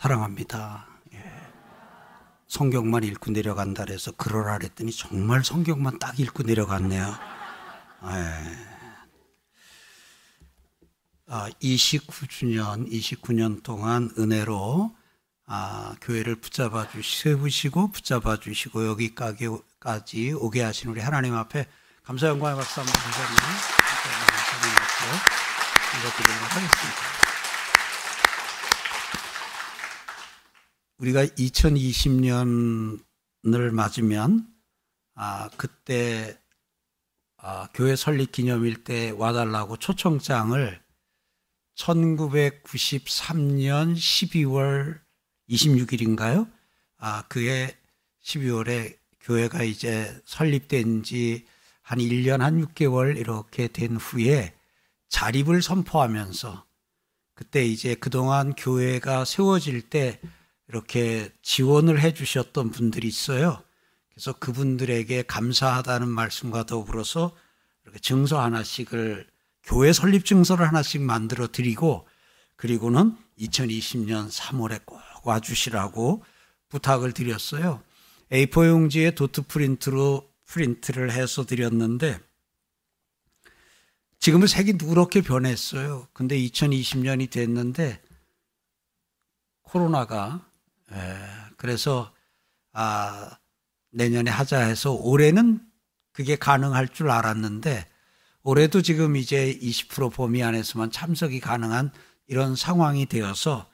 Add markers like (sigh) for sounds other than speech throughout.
사랑합니다. 예. 성경만 읽고 내려간다 그래서 그러라 그랬더니 정말 성경만 딱 읽고 내려갔네요. 예. 아, 29주년, 29년 동안 은혜로 아, 교회를 붙잡아 주시고 붙잡아 주시고 여기까지 오게 하신 우리 하나님 앞에 감사 영광의 박수 한번 드리자면 이것드리도록 하겠습니다. 우리가 2020년을 맞으면 아 그때 아, 교회 설립 기념일 때 와달라고 초청장을 1993년 12월 26일인가요? 아, 그해 12월에 교회가 이제 설립된 지 한 1년 한 6개월 이렇게 된 후에 자립을 선포하면서 그때 이제 그동안 교회가 세워질 때 이렇게 지원을 해 주셨던 분들이 있어요. 그래서 그분들에게 감사하다는 말씀과 더불어서 이렇게 증서 하나씩을 교회 설립 증서를 하나씩 만들어 드리고 그리고는 2020년 3월에 꼭 와주시라고 부탁을 드렸어요. A4 용지에 도트 프린트로 프린트를 해서 드렸는데 지금은 색이 누렇게 변했어요. 근데 2020년이 됐는데 코로나가 에, 그래서 아, 내년에 하자 해서 올해는 그게 가능할 줄 알았는데 올해도 지금 이제 20% 범위 안에서만 참석이 가능한 이런 상황이 되어서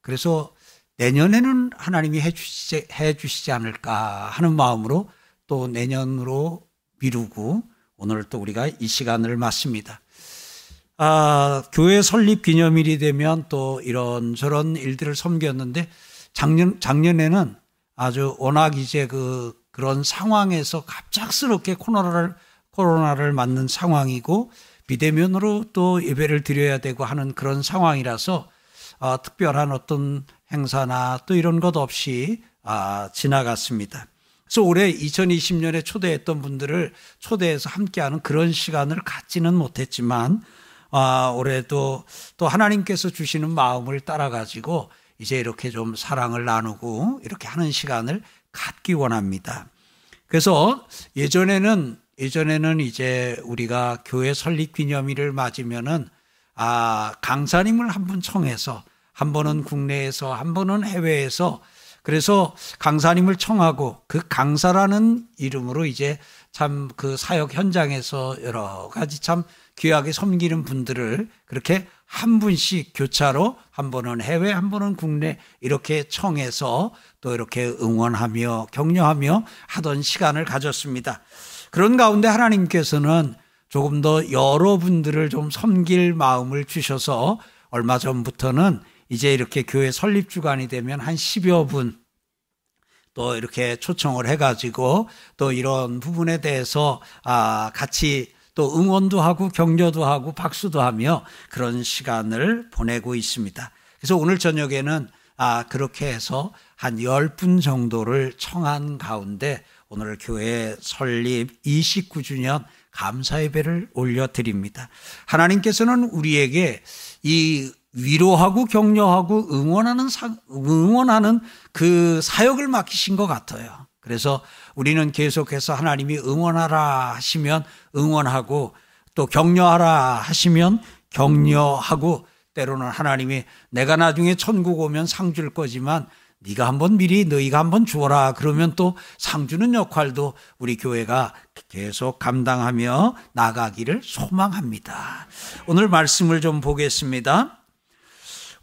그래서 내년에는 하나님이 해주시지, 해주시지 않을까 하는 마음으로 또 내년으로 미루고 오늘 또 우리가 이 시간을 맞습니다. 아, 교회 설립 기념일이 되면 또 이런저런 일들을 섬겼는데 작년, 작년에는 아주 워낙 이제 그 그런 상황에서 갑작스럽게 코로나를, 코로나를 맞는 상황이고 비대면으로 또 예배를 드려야 되고 하는 그런 상황이라서 어, 특별한 어떤 행사나 또 이런 것 없이 아, 지나갔습니다. 그래서 올해 2020년에 초대했던 분들을 초대해서 함께하는 그런 시간을 갖지는 못했지만 아, 올해도 또 하나님께서 주시는 마음을 따라 가지고 이제 이렇게 좀 사랑을 나누고 이렇게 하는 시간을 갖기 원합니다. 그래서 예전에는 예전에는 이제 우리가 교회 설립 기념일을 맞으면은 아, 강사님을 한 분 청해서 한 번은 국내에서 한 번은 해외에서 그래서 강사님을 청하고 그 강사라는 이름으로 이제 참 그 사역 현장에서 여러 가지 참 귀하게 섬기는 분들을 그렇게 한 분씩 교차로 한 번은 해외 한 번은 국내 이렇게 청해서 또 이렇게 응원하며 격려하며 하던 시간을 가졌습니다. 그런 가운데 하나님께서는 조금 더 여러분들을 좀 섬길 마음을 주셔서 얼마 전부터는 이제 이렇게 교회 설립 주간이 되면 한 10여 분 또 이렇게 초청을 해가지고 또 이런 부분에 대해서 아, 같이 또 응원도 하고 격려도 하고 박수도 하며 그런 시간을 보내고 있습니다. 그래서 오늘 저녁에는 아, 그렇게 해서 한 10분 정도를 청한 가운데 오늘 교회 설립 29주년 감사 예배를 올려드립니다. 하나님께서는 우리에게 이 위로하고 격려하고 응원하는 사, 응원하는 그 사역을 맡기신 것 같아요. 그래서 우리는 계속해서 하나님이 응원하라 하시면 응원하고 또 격려하라 하시면 격려하고 때로는 하나님이 내가 나중에 천국 오면 상 줄 거지만 네가 한번 미리 너희가 한번 주어라 그러면 또 상 주는 역할도 우리 교회가 계속 감당하며 나가기를 소망합니다. 오늘 말씀을 좀 보겠습니다.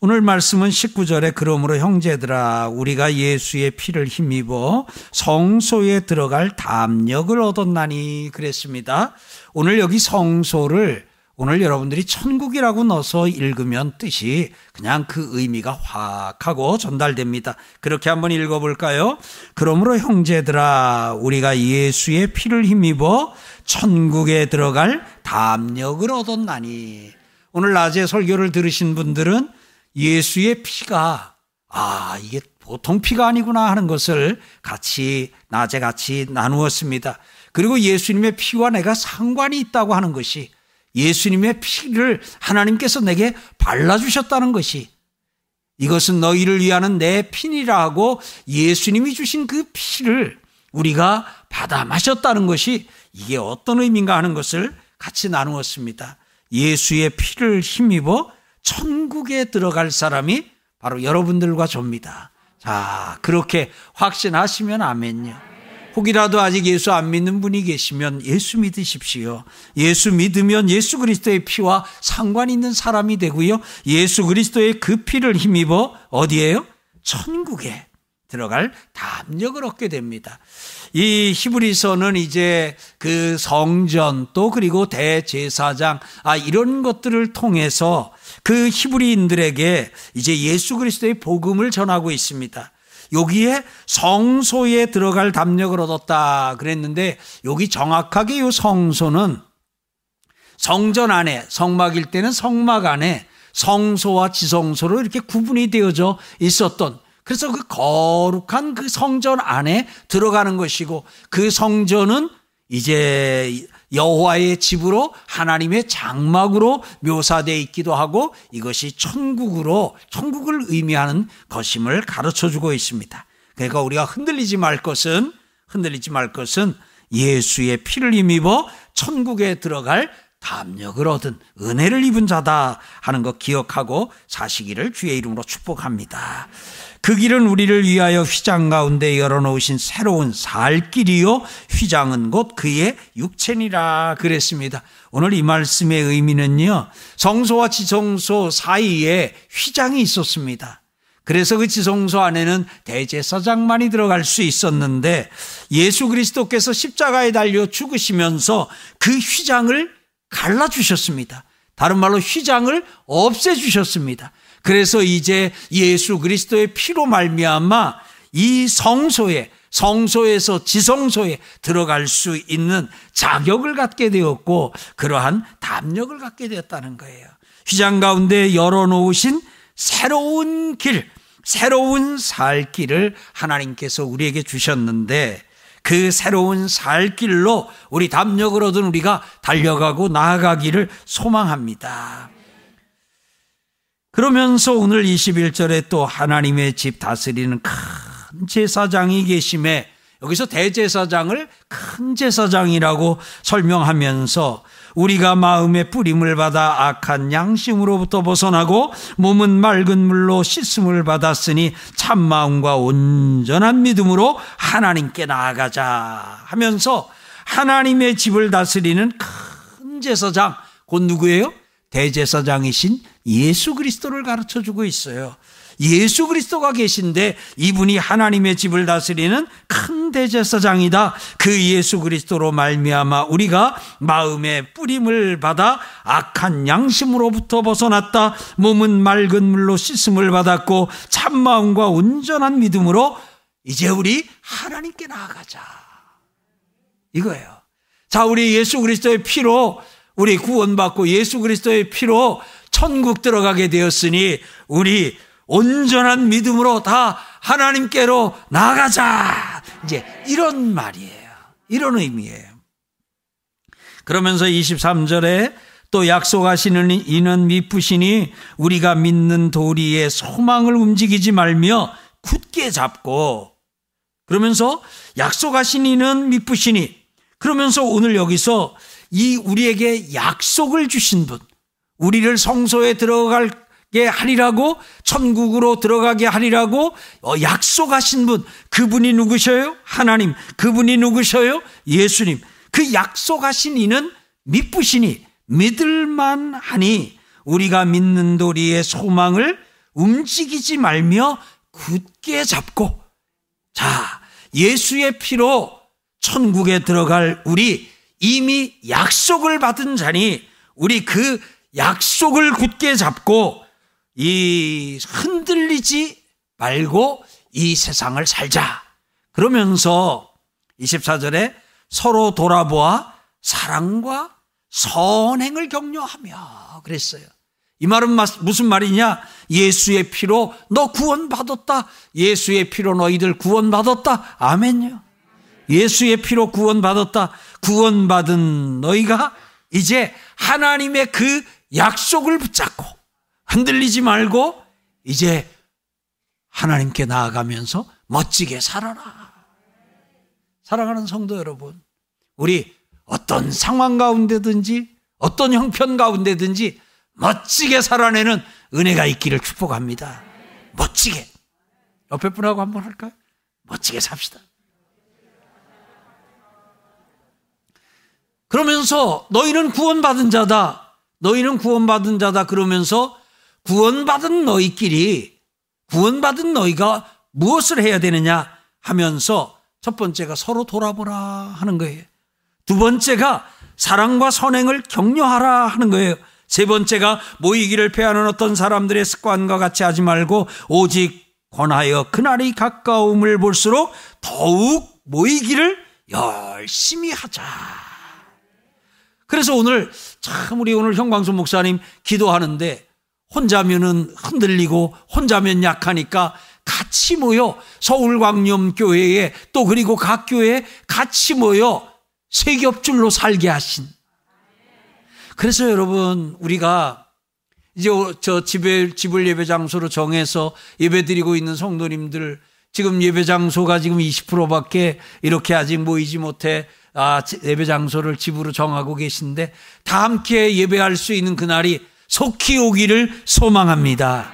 오늘 말씀은 19절에 그러므로 형제들아 우리가 예수의 피를 힘입어 성소에 들어갈 담력을 얻었나니 그랬습니다. 오늘 여기 성소를 오늘 여러분들이 천국이라고 넣어서 읽으면 뜻이 그냥 그 의미가 확 하고 전달됩니다. 그렇게 한번 읽어볼까요? 그러므로 형제들아, 우리가 예수의 피를 힘입어 천국에 들어갈 담력을 얻었나니. 오늘 낮에 설교를 들으신 분들은 예수의 피가 아, 이게 보통 피가 아니구나 하는 것을 같이 낮에 같이 나누었습니다. 그리고 예수님의 피와 내가 상관이 있다고 하는 것이 예수님의 피를 하나님께서 내게 발라주셨다는 것이 이것은 너희를 위하는 내 피니라 하고 예수님이 주신 그 피를 우리가 받아 마셨다는 것이 이게 어떤 의미인가 하는 것을 같이 나누었습니다. 예수의 피를 힘입어 천국에 들어갈 사람이 바로 여러분들과 접니다. 자, 그렇게 확신하시면 아멘요. 혹이라도 아직 예수 안 믿는 분이 계시면 예수 믿으십시오. 예수 믿으면 예수 그리스도의 피와 상관 있는 사람이 되고요. 예수 그리스도의 그 피를 힘입어 어디에요? 천국에 들어갈 담력을 얻게 됩니다. 이 히브리서는 이제 그 성전 또 그리고 대제사장 아 이런 것들을 통해서 그 히브리인들에게 이제 예수 그리스도의 복음을 전하고 있습니다. 여기에 성소에 들어갈 담력을 얻었다 그랬는데 여기 정확하게 이 성소는 성전 안에 성막일 때는 성막 안에 성소와 지성소로 이렇게 구분이 되어져 있었던 그래서 그 거룩한 그 성전 안에 들어가는 것이고 그 성전은 이제 여호와의 집으로 하나님의 장막으로 묘사되어 있기도 하고 이것이 천국으로 천국을 의미하는 것임을 가르쳐 주고 있습니다. 그러니까 우리가 흔들리지 말 것은 흔들리지 말 것은 예수의 피를 힘입어 천국에 들어갈 담력을 얻은 은혜를 입은 자다 하는 것 기억하고 사시기를 주의 이름으로 축복합니다. 그 길은 우리를 위하여 휘장 가운데 열어놓으신 새로운 살 길이요. 휘장은 곧 그의 육체니라 그랬습니다. 오늘 이 말씀의 의미는요. 성소와 지성소 사이에 휘장이 있었습니다. 그래서 그 지성소 안에는 대제사장만이 들어갈 수 있었는데 예수 그리스도께서 십자가에 달려 죽으시면서 그 휘장을 갈라주셨습니다. 다른 말로 휘장을 없애주셨습니다. 그래서 이제 예수 그리스도의 피로 말미암아 이 성소에 성소에서 지성소에 들어갈 수 있는 자격을 갖게 되었고 그러한 담력을 갖게 되었다는 거예요. 휘장 가운데 열어놓으신 새로운 길, 새로운 살 길을 하나님께서 우리에게 주셨는데 그 새로운 살 길로 우리 담력을 얻은 우리가 달려가고 나아가기를 소망합니다. 그러면서 오늘 21절에 또 하나님의 집 다스리는 큰 제사장이 계심에 여기서 대제사장을 큰 제사장이라고 설명하면서 우리가 마음의 뿌림을 받아 악한 양심으로부터 벗어나고 몸은 맑은 물로 씻음을 받았으니 참 마음과 온전한 믿음으로 하나님께 나아가자 하면서 하나님의 집을 다스리는 큰 제사장 곧 누구예요? 대제사장이신 예수 그리스도를 가르쳐 주고 있어요. 예수 그리스도가 계신데 이분이 하나님의 집을 다스리는 큰 대제사장이다. 그 예수 그리스도로 말미암아 우리가 마음의 뿌림을 받아 악한 양심으로부터 벗어났다. 몸은 맑은 물로 씻음을 받았고 참 마음과 온전한 믿음으로 이제 우리 하나님께 나아가자. 이거예요. 자, 우리 예수 그리스도의 피로 우리 구원받고 예수 그리스도의 피로 천국 들어가게 되었으니 우리 온전한 믿음으로 다 하나님께로 나가자. 이제 이런 말이에요. 이런 의미예요. 그러면서 23절에 또 약속하시는 이는 미쁘시니 우리가 믿는 도리의 소망을 움직이지 말며 굳게 잡고 그러면서 약속하신 이는 미쁘시니 그러면서 오늘 여기서 이 우리에게 약속을 주신 분, 우리를 성소에 들어가 게 하리라고 천국으로 들어가게 하리라고 어, 약속하신 분, 그분이 누구셔요? 하나님. 그분이 누구셔요? 예수님. 그 약속하신 이는 믿부시니 믿을만 하니 우리가 믿는 도리의 소망을 움직이지 말며 굳게 잡고 자, 예수의 피로 천국에 들어갈 우리 이미 약속을 받은 자니 우리 그 약속을 굳게 잡고 이 흔들리지 말고 이 세상을 살자. 그러면서 24절에 서로 돌아보아 사랑과 선행을 격려하며 그랬어요. 이 말은 무슨 말이냐? 예수의 피로 너 구원받았다. 예수의 피로 너희들 구원받았다. 아멘요. 예수의 피로 구원받았다. 구원받은 너희가 이제 하나님의 그 약속을 붙잡고 흔들리지 말고 이제 하나님께 나아가면서 멋지게 살아라. 사랑하는 성도 여러분, 우리 어떤 상황 가운데든지 어떤 형편 가운데든지 멋지게 살아내는 은혜가 있기를 축복합니다. 멋지게. 옆에 분하고 한번 할까요? 멋지게 삽시다. 그러면서 너희는 구원받은 자다. 너희는 구원받은 자다. 그러면서 구원받은 너희끼리 구원받은 너희가 무엇을 해야 되느냐 하면서 첫 번째가 서로 돌아보라 하는 거예요. 두 번째가 사랑과 선행을 격려하라 하는 거예요. 세 번째가 모이기를 패하는 어떤 사람들의 습관과 같이 하지 말고 오직 권하여 그날이 가까움을 볼수록 더욱 모이기를 열심히 하자. 그래서 오늘 참 우리 오늘 형광수 목사님 기도하는데 혼자면은 흔들리고 혼자면 약하니까 같이 모여 서울광염교회에 또 그리고 각 교회에 같이 모여 세겹줄로 살게 하신. 그래서 여러분 우리가 이제 저 집에 집을 예배 장소로 정해서 예배 드리고 있는 성도님들 지금 예배 장소가 지금 20%밖에 이렇게 아직 모이지 못해 아, 예배 장소를 집으로 정하고 계신데 다 함께 예배할 수 있는 그날이 속히 오기를 소망합니다.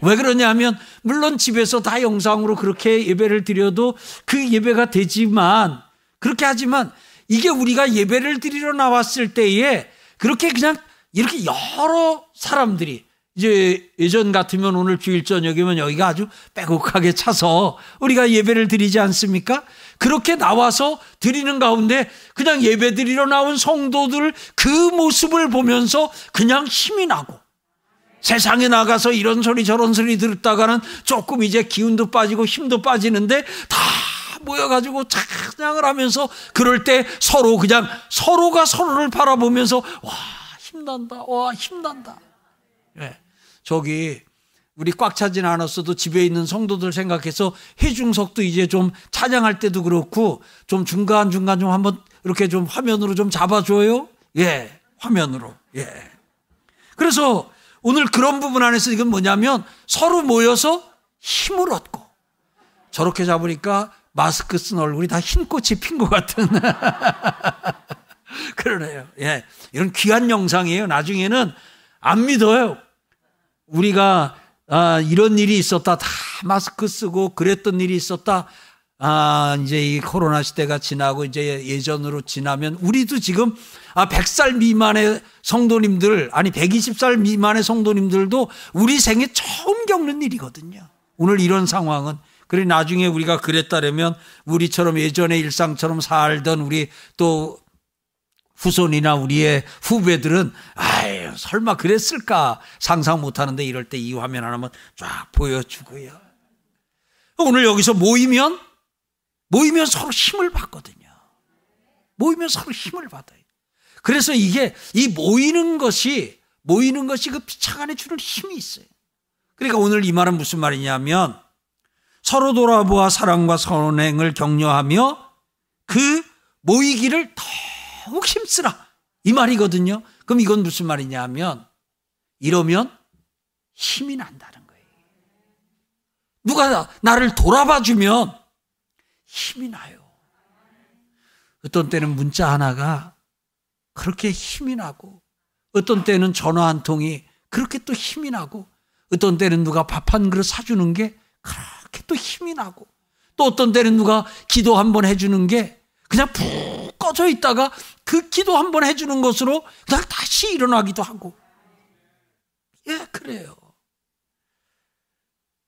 왜 그러냐면 물론 집에서 다 영상으로 그렇게 예배를 드려도 그 예배가 되지만 그렇게 하지만 이게 우리가 예배를 드리러 나왔을 때에 그렇게 그냥 이렇게 여러 사람들이 이제 예전 같으면 오늘 주일 저녁이면 여기가 아주 빼곡하게 차서 우리가 예배를 드리지 않습니까? 그렇게 나와서 드리는 가운데 그냥 예배 드리러 나온 성도들 그 모습을 보면서 그냥 힘이 나고 세상에 나가서 이런 소리 저런 소리 들었다가는 조금 이제 기운도 빠지고 힘도 빠지는데 다 모여가지고 찬양을 하면서 그럴 때 서로 그냥 서로가 서로를 바라보면서 와 힘난다 와 힘난다 예. 저기 우리 꽉 차진 않았어도 집에 있는 성도들 생각해서 해중석도 이제 좀 찬양할 때도 그렇고 좀 중간중간 좀 한번 이렇게 좀 화면으로 좀 잡아줘요. 예, 화면으로. 예. 그래서 오늘 그런 부분 안에서 이건 뭐냐면 서로 모여서 힘을 얻고 저렇게 잡으니까 마스크 쓴 얼굴이 다 흰꽃이 핀 것 같은. (laughs) 그러네요. 예. 이런 귀한 영상이에요. 나중에는 안 믿어요. 우리가 아, 이런 일이 있었다. 다 마스크 쓰고 그랬던 일이 있었다. 아, 이제 이 코로나 시대가 지나고 이제 예전으로 지나면 우리도 지금 아, 100살 미만의 성도님들, 아니 120살 미만의 성도님들도 우리 생에 처음 겪는 일이거든요. 오늘 이런 상황은. 그래 나중에 우리가 그랬다면 우리처럼 예전의 일상처럼 살던 우리 또 후손이나 우리의 후배들은 아유 설마 그랬을까 상상 못하는데 이럴 때 이 화면 하나만 쫙 보여주고요. 오늘 여기서 모이면 모이면 서로 힘을 받거든요. 모이면 서로 힘을 받아요. 그래서 이게 이 모이는 것이 모이는 것이 그 피창 안에 주는 힘이 있어요. 그러니까 오늘 이 말은 무슨 말이냐면 서로 돌아보아 사랑과 선행을 격려하며 그 모이기를 더 더욱 힘쓰라. 이 말이거든요. 그럼 이건 무슨 말이냐 하면 이러면 힘이 난다는 거예요. 누가 나를 돌아봐 주면 힘이 나요. 어떤 때는 문자 하나가 그렇게 힘이 나고 어떤 때는 전화 한 통이 그렇게 또 힘이 나고 어떤 때는 누가 밥 한 그릇 사주는 게 그렇게 또 힘이 나고 또 어떤 때는 누가 기도 한 번 해주는 게 그냥 푹 꺼져 있다가 그 기도 한 번 해주는 것으로 그냥 다시 일어나기도 하고. 예, 그래요.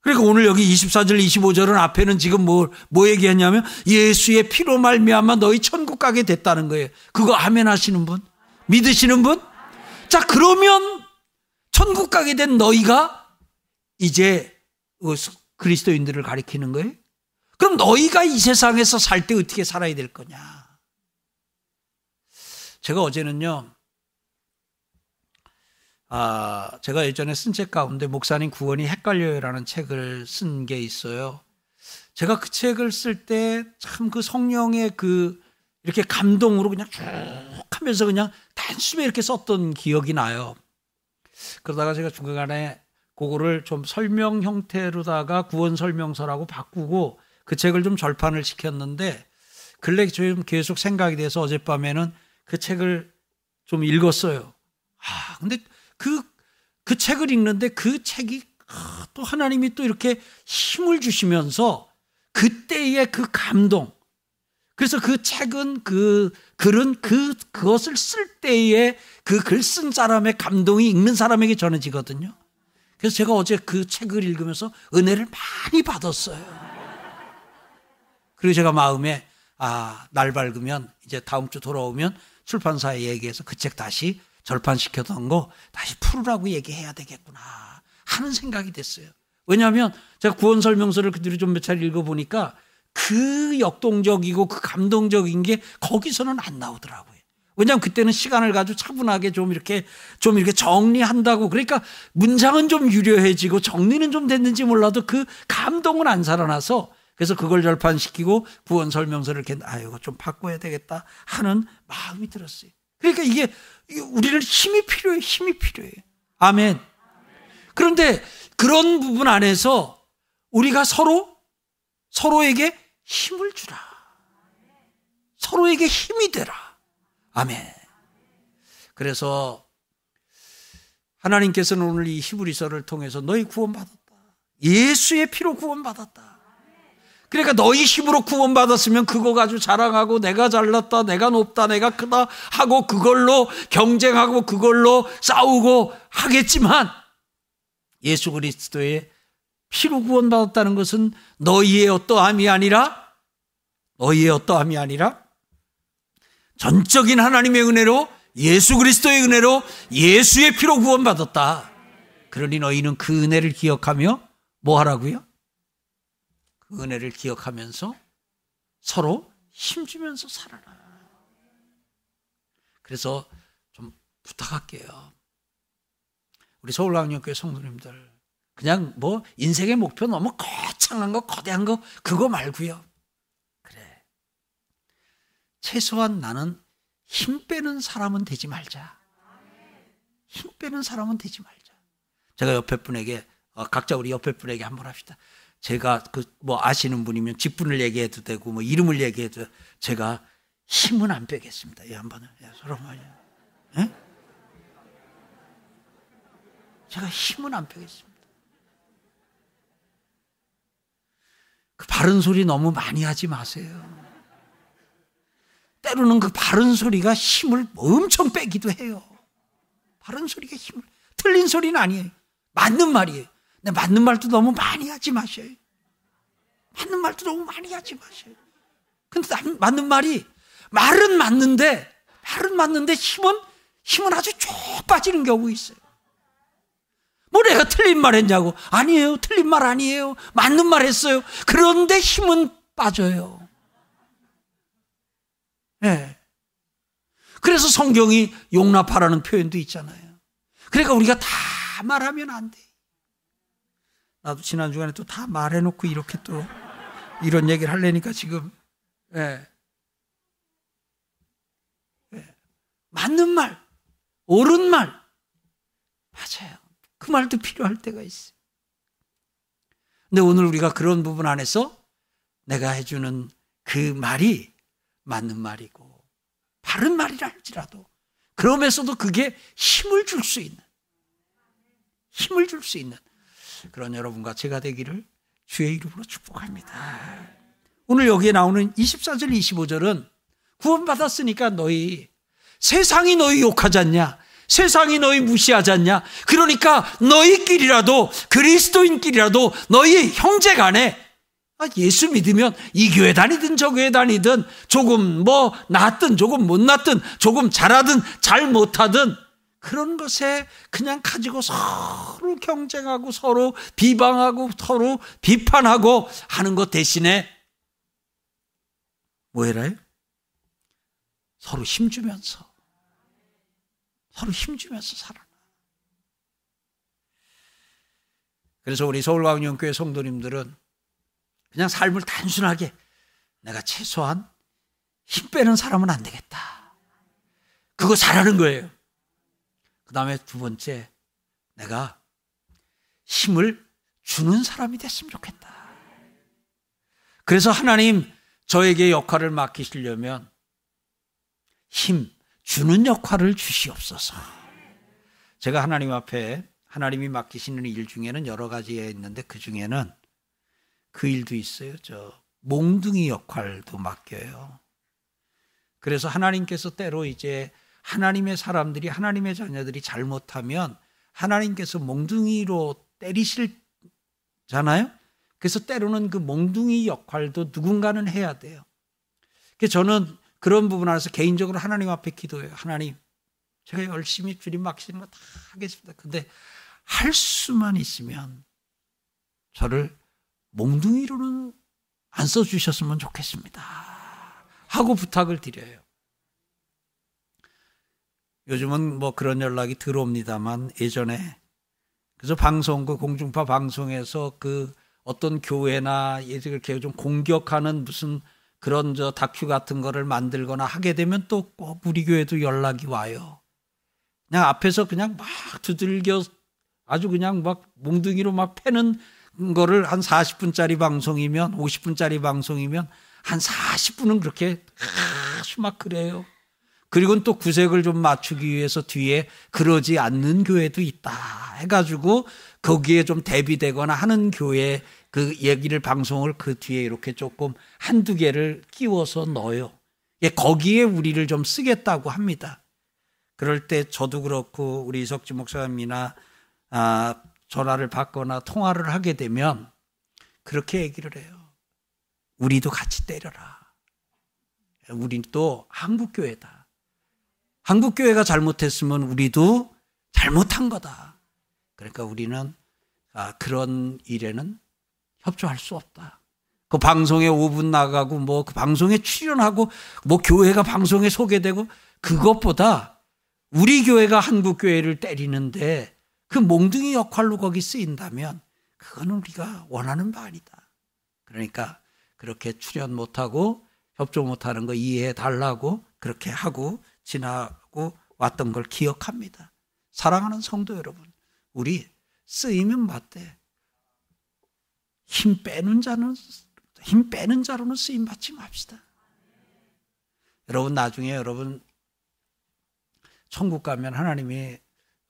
그러니까 오늘 여기 24절, 25절은 앞에는 지금 뭐, 뭐 얘기했냐면 예수의 피로 말미암아 너희 천국 가게 됐다는 거예요. 그거 아멘 하시는 분? 믿으시는 분? 자, 그러면 천국 가게 된 너희가 이제 그 그리스도인들을 가리키는 거예요? 그럼 너희가 이 세상에서 살 때 어떻게 살아야 될 거냐? 제가 어제는요, 아, 제가 예전에 쓴 책 가운데 목사님 구원이 헷갈려요라는 책을 쓴 게 있어요. 제가 그 책을 쓸 때 참 그 성령의 그 이렇게 감동으로 그냥 쭉 하면서 그냥 단숨에 이렇게 썼던 기억이 나요. 그러다가 제가 중간에 그거를 좀 설명 형태로다가 구원 설명서라고 바꾸고 그 책을 좀 절판을 시켰는데 근래 좀 계속 생각이 돼서 어젯밤에는 그 책을 좀 읽었어요. 아, 근데 그, 그 책을 읽는데 그 책이 아, 또 하나님이 또 이렇게 힘을 주시면서 그때의 그 감동. 그래서 그 책은 그 글은 그, 그것을 쓸 때에 그글 쓴 사람의 감동이 읽는 사람에게 전해지거든요. 그래서 제가 어제 그 책을 읽으면서 은혜를 많이 받았어요. 그리고 제가 마음에 아, 날 밝으면 이제 다음 주 돌아오면 출판사에 얘기해서 그 책 다시 절판시켜둔 거 다시 풀으라고 얘기해야 되겠구나 하는 생각이 됐어요. 왜냐하면 제가 구원 설명서를 그대로 좀몇 차례 읽어보니까 그 역동적이고 그 감동적인 게 거기서는 안 나오더라고요. 왜냐하면 그때는 시간을 가지고 차분하게 좀 이렇게 좀 이렇게 정리한다고 그러니까 문장은 좀 유려해지고 정리는 좀 됐는지 몰라도 그 감동은 안 살아나서 그래서 그걸 절판시키고 구원 설명서를 이렇게 아 이거 좀 바꿔야 되겠다 하는 마음이 들었어요. 그러니까 이게 우리는 힘이 필요해 힘이 필요해. 아멘. 그런데 그런 부분 안에서 우리가 서로 서로에게 힘을 주라. 서로에게 힘이 되라. 아멘. 그래서 하나님께서는 오늘 이 히브리서를 통해서 너희 구원받았다. 예수의 피로 구원받았다. 그러니까 너희 힘으로 구원받았으면 그거 가지고 자랑하고 내가 잘났다, 내가 높다, 내가 크다 하고 그걸로 경쟁하고 그걸로 싸우고 하겠지만 예수 그리스도의 피로 구원받았다는 것은 너희의 어떠함이 아니라 너희의 어떠함이 아니라 전적인 하나님의 은혜로 예수 그리스도의 은혜로 예수의 피로 구원받았다. 그러니 너희는 그 은혜를 기억하며 뭐 하라고요? 그 은혜를 기억하면서 서로 힘주면서 살아라. 그래서 좀 부탁할게요. 우리 서울학년교회 성도님들 그냥 뭐 인생의 목표 너무 거창한 거 거대한 거 그거 말고요. 그래. 최소한 나는 힘 빼는 사람은 되지 말자. 힘 빼는 사람은 되지 말자. 제가 옆에 분에게 어, 각자 우리 옆에 분에게 한번 합시다. 제가 그 뭐 아시는 분이면 직분을 얘기해도 되고 뭐 이름을 얘기해도 제가 힘은 안 빼겠습니다. 이 한 번은 예, 서로 말이야. 예? 제가 힘은 안 빼겠습니다. 그 바른 소리 너무 많이 하지 마세요. 때로는 그 바른 소리가 힘을 엄청 빼기도 해요. 바른 소리가 힘을 틀린 소리는 아니에요. 맞는 말이에요. 근데 맞는 말도 너무 많이 하지 마셔요. 맞는 말도 너무 많이 하지 마셔요. 근데 맞는 말이 말은 맞는데 말은 맞는데 힘은 힘은 아주 쭉 빠지는 경우 있어요. 뭐 내가 틀린 말 했냐고. 아니에요. 틀린 말 아니에요. 맞는 말 했어요. 그런데 힘은 빠져요. 예. 네. 그래서 성경이 용납하라는 표현도 있잖아요. 그러니까 우리가 다 말하면 안 돼. 나도 지난 주간에 또 다 말해놓고 이렇게 또 이런 얘기를 하려니까 지금 예. 예. 맞는 말, 옳은 말 맞아요. 그 말도 필요할 때가 있어요. 근데 오늘 우리가 그런 부분 안에서 내가 해주는 그 말이 맞는 말이고 바른 말이라 할지라도 그러면서도 그게 힘을 줄 수 있는 힘을 줄 수 있는 그런 여러분과 제가 되기를 주의 이름으로 축복합니다. 오늘 여기에 나오는 24절, 25절은 구원받았으니까 너희 세상이 너희 욕하지 않냐? 세상이 너희 무시하지 않냐? 그러니까 너희끼리라도 그리스도인끼리라도 너희 형제 간에 아, 예수 믿으면 이 교회 다니든 저 교회 다니든 조금 뭐 낫든 조금 못 낫든 조금 잘하든 잘 못하든 그런 것에 그냥 가지고 서로 경쟁하고 서로 비방하고 서로 비판하고 하는 것 대신에 뭐 해라요? 서로 힘주면서 서로 힘주면서 살아라. 그래서 우리 서울광영교회 성도님들은 그냥 삶을 단순하게 내가 최소한 힘 빼는 사람은 안 되겠다. 그거 잘하는 거예요. 그 다음에 두 번째, 내가 힘을 주는 사람이 됐으면 좋겠다. 그래서 하나님 저에게 역할을 맡기시려면 힘 주는 역할을 주시옵소서. 제가 하나님 앞에 하나님이 맡기시는 일 중에는 여러 가지가 있는데 그 중에는 그 일도 있어요. 저 몽둥이 역할도 맡겨요. 그래서 하나님께서 때로 이제 하나님의 사람들이 하나님의 자녀들이 잘못하면 하나님께서 몽둥이로 때리실잖아요. 그래서 때로는 그 몽둥이 역할도 누군가는 해야 돼요. 그래서 저는 그런 부분 안에서 개인적으로 하나님 앞에 기도해요. 하나님, 제가 열심히 주님 맡기시는 거 다 하겠습니다. 근데 할 수만 있으면 저를 몽둥이로는 안 써주셨으면 좋겠습니다. 하고 부탁을 드려요. 요즘은 뭐 그런 연락이 들어옵니다만 예전에 그래서 방송 그 공중파 방송에서 그 어떤 교회나 이렇게 좀 공격하는 무슨 그런 저 다큐 같은 거를 만들거나 하게 되면 또 꼭 우리 교회도 연락이 와요. 그냥 앞에서 그냥 막 두들겨 아주 그냥 막 몽둥이로 막 패는 거를 한 40분짜리 방송이면 50분짜리 방송이면 한 40분은 그렇게 아주 막 그래요. 그리고 또 구색을 좀 맞추기 위해서 뒤에 그러지 않는 교회도 있다 해가지고 거기에 좀 대비되거나 하는 교회 그 얘기를 방송을 그 뒤에 이렇게 조금 한두 개를 끼워서 넣어요. 예, 거기에 우리를 좀 쓰겠다고 합니다. 그럴 때 저도 그렇고 우리 이석지 목사님이나 아, 전화를 받거나 통화를 하게 되면 그렇게 얘기를 해요. 우리도 같이 때려라. 우리 또 한국교회다. 한국 교회가 잘못했으면 우리도 잘못한 거다. 그러니까 우리는 아, 그런 일에는 협조할 수 없다. 그 방송에 5분 나가고 뭐 그 방송에 출연하고 뭐 교회가 방송에 소개되고 그것보다 우리 교회가 한국 교회를 때리는데 그 몽둥이 역할로 거기 쓰인다면 그거는 우리가 원하는 바 아니다. 그러니까 그렇게 출연 못하고 협조 못하는 거 이해해 달라고 그렇게 하고 지나고 왔던 걸 기억합니다. 사랑하는 성도 여러분, 우리 쓰이면 맞대. 힘 빼는 자는 힘 빼는 자로는 쓰임 받지 맙시다. 여러분 나중에 여러분 천국 가면 하나님이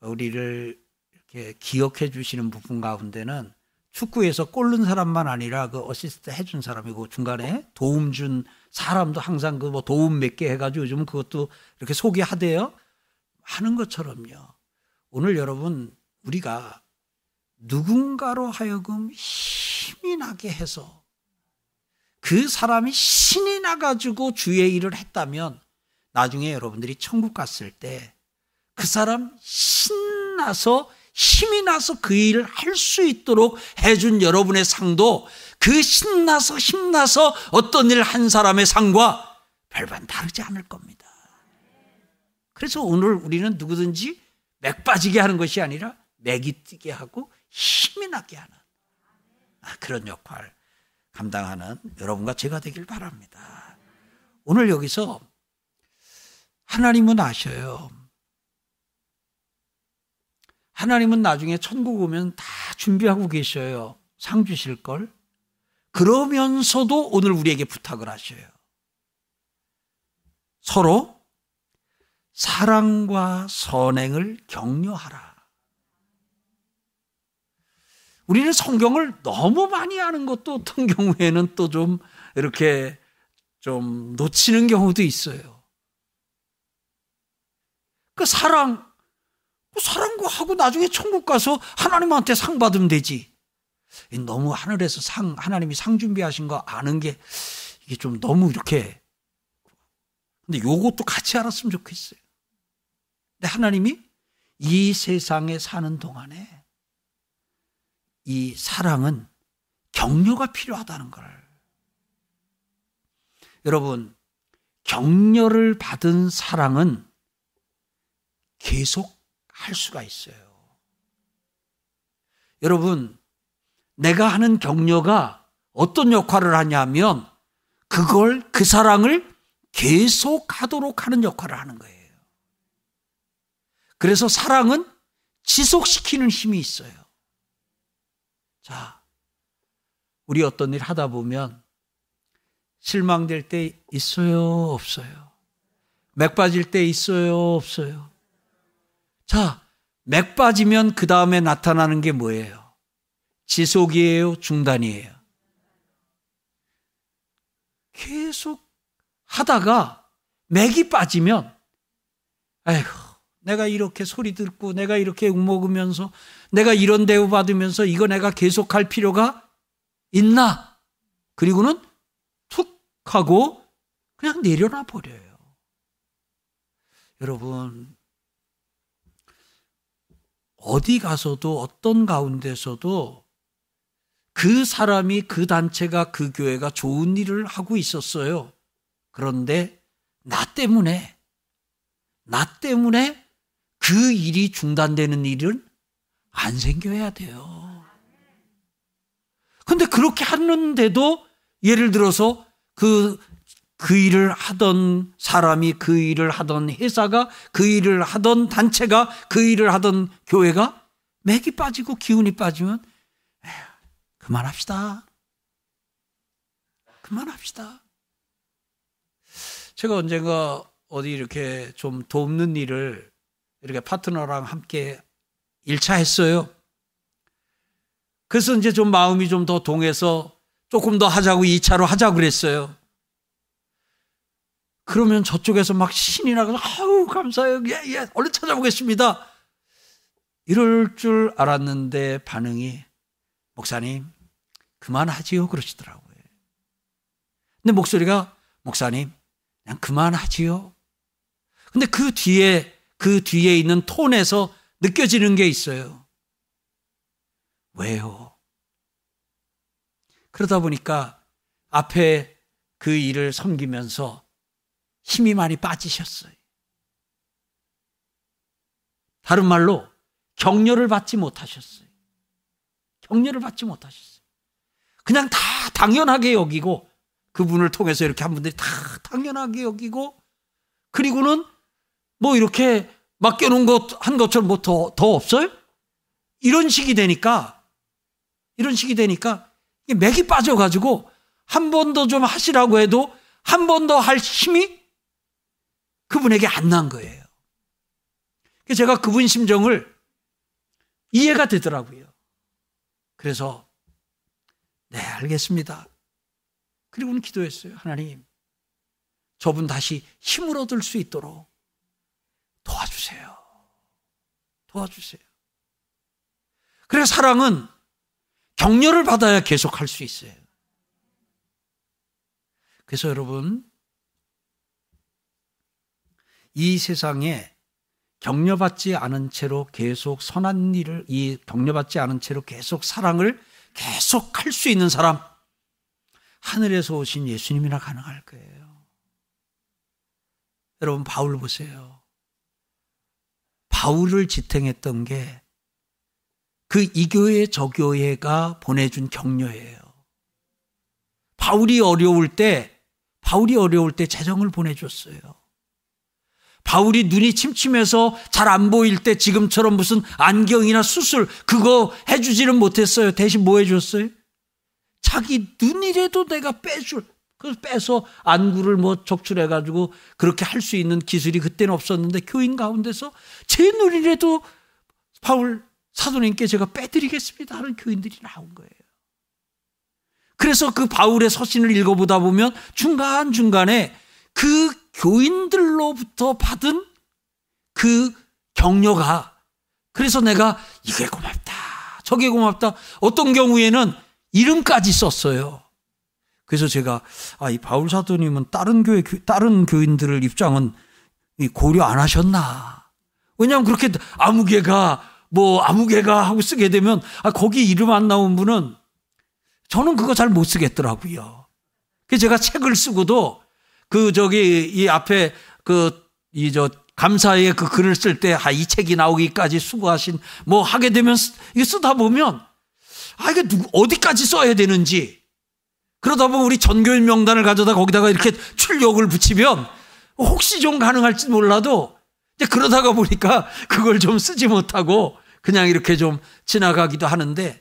우리를 이렇게 기억해 주시는 부분 가운데는 축구에서 골른 사람만 아니라 그 어시스트 해준 사람이고 중간에 도움 준 사람도 항상 그 뭐 도움 몇 개 해가지고 요즘 그것도 이렇게 소개하대요. 하는 것처럼요. 오늘 여러분 우리가 누군가로 하여금 힘이 나게 해서 그 사람이 신이 나가지고 주의 일을 했다면 나중에 여러분들이 천국 갔을 때 그 사람 신나서 힘이 나서 그 일을 할 수 있도록 해준 여러분의 상도 그 신나서 힘나서 어떤 일을 한 사람의 상과 별반 다르지 않을 겁니다. 그래서 오늘 우리는 누구든지 맥 빠지게 하는 것이 아니라 맥이 뛰게 하고 힘이 나게 하는 아, 그런 역할 감당하는 여러분과 제가 되길 바랍니다. 오늘 여기서 하나님은 아셔요. 하나님은 나중에 천국 오면 다 준비하고 계셔요. 상 주실 걸. 그러면서도 오늘 우리에게 부탁을 하셔요. 서로 사랑과 선행을 격려하라. 우리는 성경을 너무 많이 아는 것도 어떤 (laughs) 경우에는 또 좀 이렇게 좀 놓치는 경우도 있어요. 그 사랑, 뭐 사랑과 하고 나중에 천국 가서 하나님한테 상 받으면 되지. 너무 하늘에서 상, 하나님이 상 준비하신 거 아는 게 이게 좀 너무 이렇게. 근데 요것도 같이 알았으면 좋겠어요. 근데 하나님이 이 세상에 사는 동안에 이 사랑은 격려가 필요하다는 걸. 여러분, 격려를 받은 사랑은 계속 할 수가 있어요. 여러분, 내가 하는 격려가 어떤 역할을 하냐면 그걸 그 사랑을 계속 하도록 하는 역할을 하는 거예요. 그래서 사랑은 지속시키는 힘이 있어요. 자, 우리 어떤 일 하다 보면 실망될 때 있어요, 없어요? 맥 빠질 때 있어요, 없어요? 자, 맥 빠지면 그 다음에 나타나는 게 뭐예요? 지속이에요, 중단이에요? 계속 하다가 맥이 빠지면, 아이고, 내가 이렇게 소리 듣고, 내가 이렇게 욕먹으면서, 내가 이런 대우 받으면서 이거 내가 계속할 필요가 있나? 그리고는 툭 하고 그냥 내려놔 버려요. 여러분, 어디 가서도 어떤 가운데서도 그 사람이 그 단체가 그 교회가 좋은 일을 하고 있었어요. 그런데 나 때문에 나 때문에 그 일이 중단되는 일은 안 생겨야 돼요. 근데 그렇게 하는데도 예를 들어서 그, 그 일을 하던 사람이 그 일을 하던 회사가 그 일을 하던 단체가 그 일을 하던 교회가 맥이 빠지고 기운이 빠지면 그만합시다. 그만합시다. 제가 언젠가 어디 이렇게 좀 돕는 일을 이렇게 파트너랑 함께 1차 했어요. 그래서 이제 좀 마음이 좀 더 동해서 조금 더 하자고 2차로 하자고 그랬어요. 그러면 저쪽에서 막 신이 나서 아우 감사해요. 예, 예, 얼른 찾아보겠습니다. 이럴 줄 알았는데 반응이 목사님 그만하지요 그러시더라고요. 근데 목소리가 목사님 그냥 그만하지요. 근데 그 뒤에 그 뒤에 있는 톤에서 느껴지는 게 있어요. 왜요? 그러다 보니까 앞에 그 일을 섬기면서 힘이 많이 빠지셨어요. 다른 말로 격려를 받지 못하셨어요. 격려를 받지 못하셨어요. 그냥 다 당연하게 여기고 그분을 통해서 이렇게 한 분들이 다 당연하게 여기고 그리고는 뭐 이렇게 맡겨놓은 것, 한 것처럼 뭐 더, 더 없어요? 이런 식이 되니까, 이런 식이 되니까, 맥이 빠져가지고, 한 번 더 좀 하시라고 해도, 한 번 더 할 힘이 그분에게 안 난 거예요. 제가 그분 심정을 이해가 되더라고요. 그래서, 네, 알겠습니다. 그리고는 기도했어요. 하나님, 저분 다시 힘을 얻을 수 있도록 도와주세요. 도와주세요. 그래 사랑은 격려를 받아야 계속 할 수 있어요. 그래서 여러분, 이 세상에 격려받지 않은 채로 계속 선한 일을, 이 격려받지 않은 채로 계속 사랑을 계속 할 수 있는 사람, 하늘에서 오신 예수님이나 가능할 거예요. 여러분, 바울 보세요. 바울을 지탱했던 게 그 이교회 저교회가 보내준 격려예요. 바울이 어려울 때, 바울이 어려울 때 재정을 보내줬어요. 바울이 눈이 침침해서 잘 안 보일 때 지금처럼 무슨 안경이나 수술 그거 해주지는 못했어요. 대신 뭐 해줬어요? 자기 눈이라도 내가 빼줄 그 빼서 안구를 뭐 적출해가지고 그렇게 할 수 있는 기술이 그때는 없었는데 교인 가운데서 제 눈이라도 바울 사도님께 제가 빼드리겠습니다 하는 교인들이 나온 거예요. 그래서 그 바울의 서신을 읽어보다 보면 중간중간에 그 교인들로부터 받은 그 격려가 그래서 내가 이게 고맙다. 저게 고맙다. 어떤 경우에는 이름까지 썼어요. 그래서 제가 아, 이 바울 사도님은 다른 교회 다른 교인들을 입장은 고려 안 하셨나? 왜냐하면 그렇게 아무개가 뭐 아무개가 하고 쓰게 되면 아, 거기 이름 안 나온 분은 저는 그거 잘 못 쓰겠더라고요. 그래서 제가 책을 쓰고도 그 저기 이 앞에 그 이 저 감사의 그 글을 쓸 때 아 이 책이 나오기까지 수고하신 뭐 하게 되면 이게 쓰다 보면 아 이게 누구 어디까지 써야 되는지. 그러다 보면 우리 전교인 명단을 가져다 거기다가 이렇게 출력을 붙이면 혹시 좀 가능할지 몰라도 그러다가 보니까 그걸 좀 쓰지 못하고 그냥 이렇게 좀 지나가기도 하는데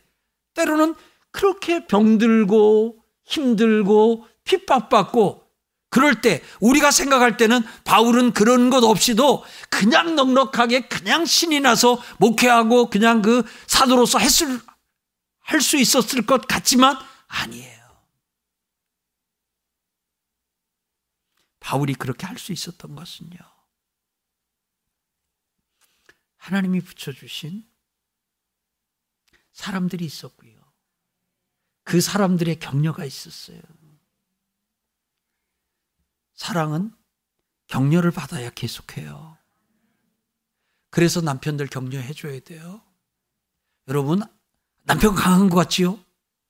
때로는 그렇게 병들고 힘들고 핍박받고 그럴 때 우리가 생각할 때는 바울은 그런 것 없이도 그냥 넉넉하게 그냥 신이 나서 목회하고 그냥 그 사도로서 했을 할 수 있었을 것 같지만 아니에요. 바울이 그렇게 할 수 있었던 것은요. 하나님이 붙여주신 사람들이 있었고요. 그 사람들의 격려가 있었어요. 사랑은 격려를 받아야 계속해요. 그래서 남편들 격려해 줘야 돼요. 여러분, 남편 강한 것 같지요?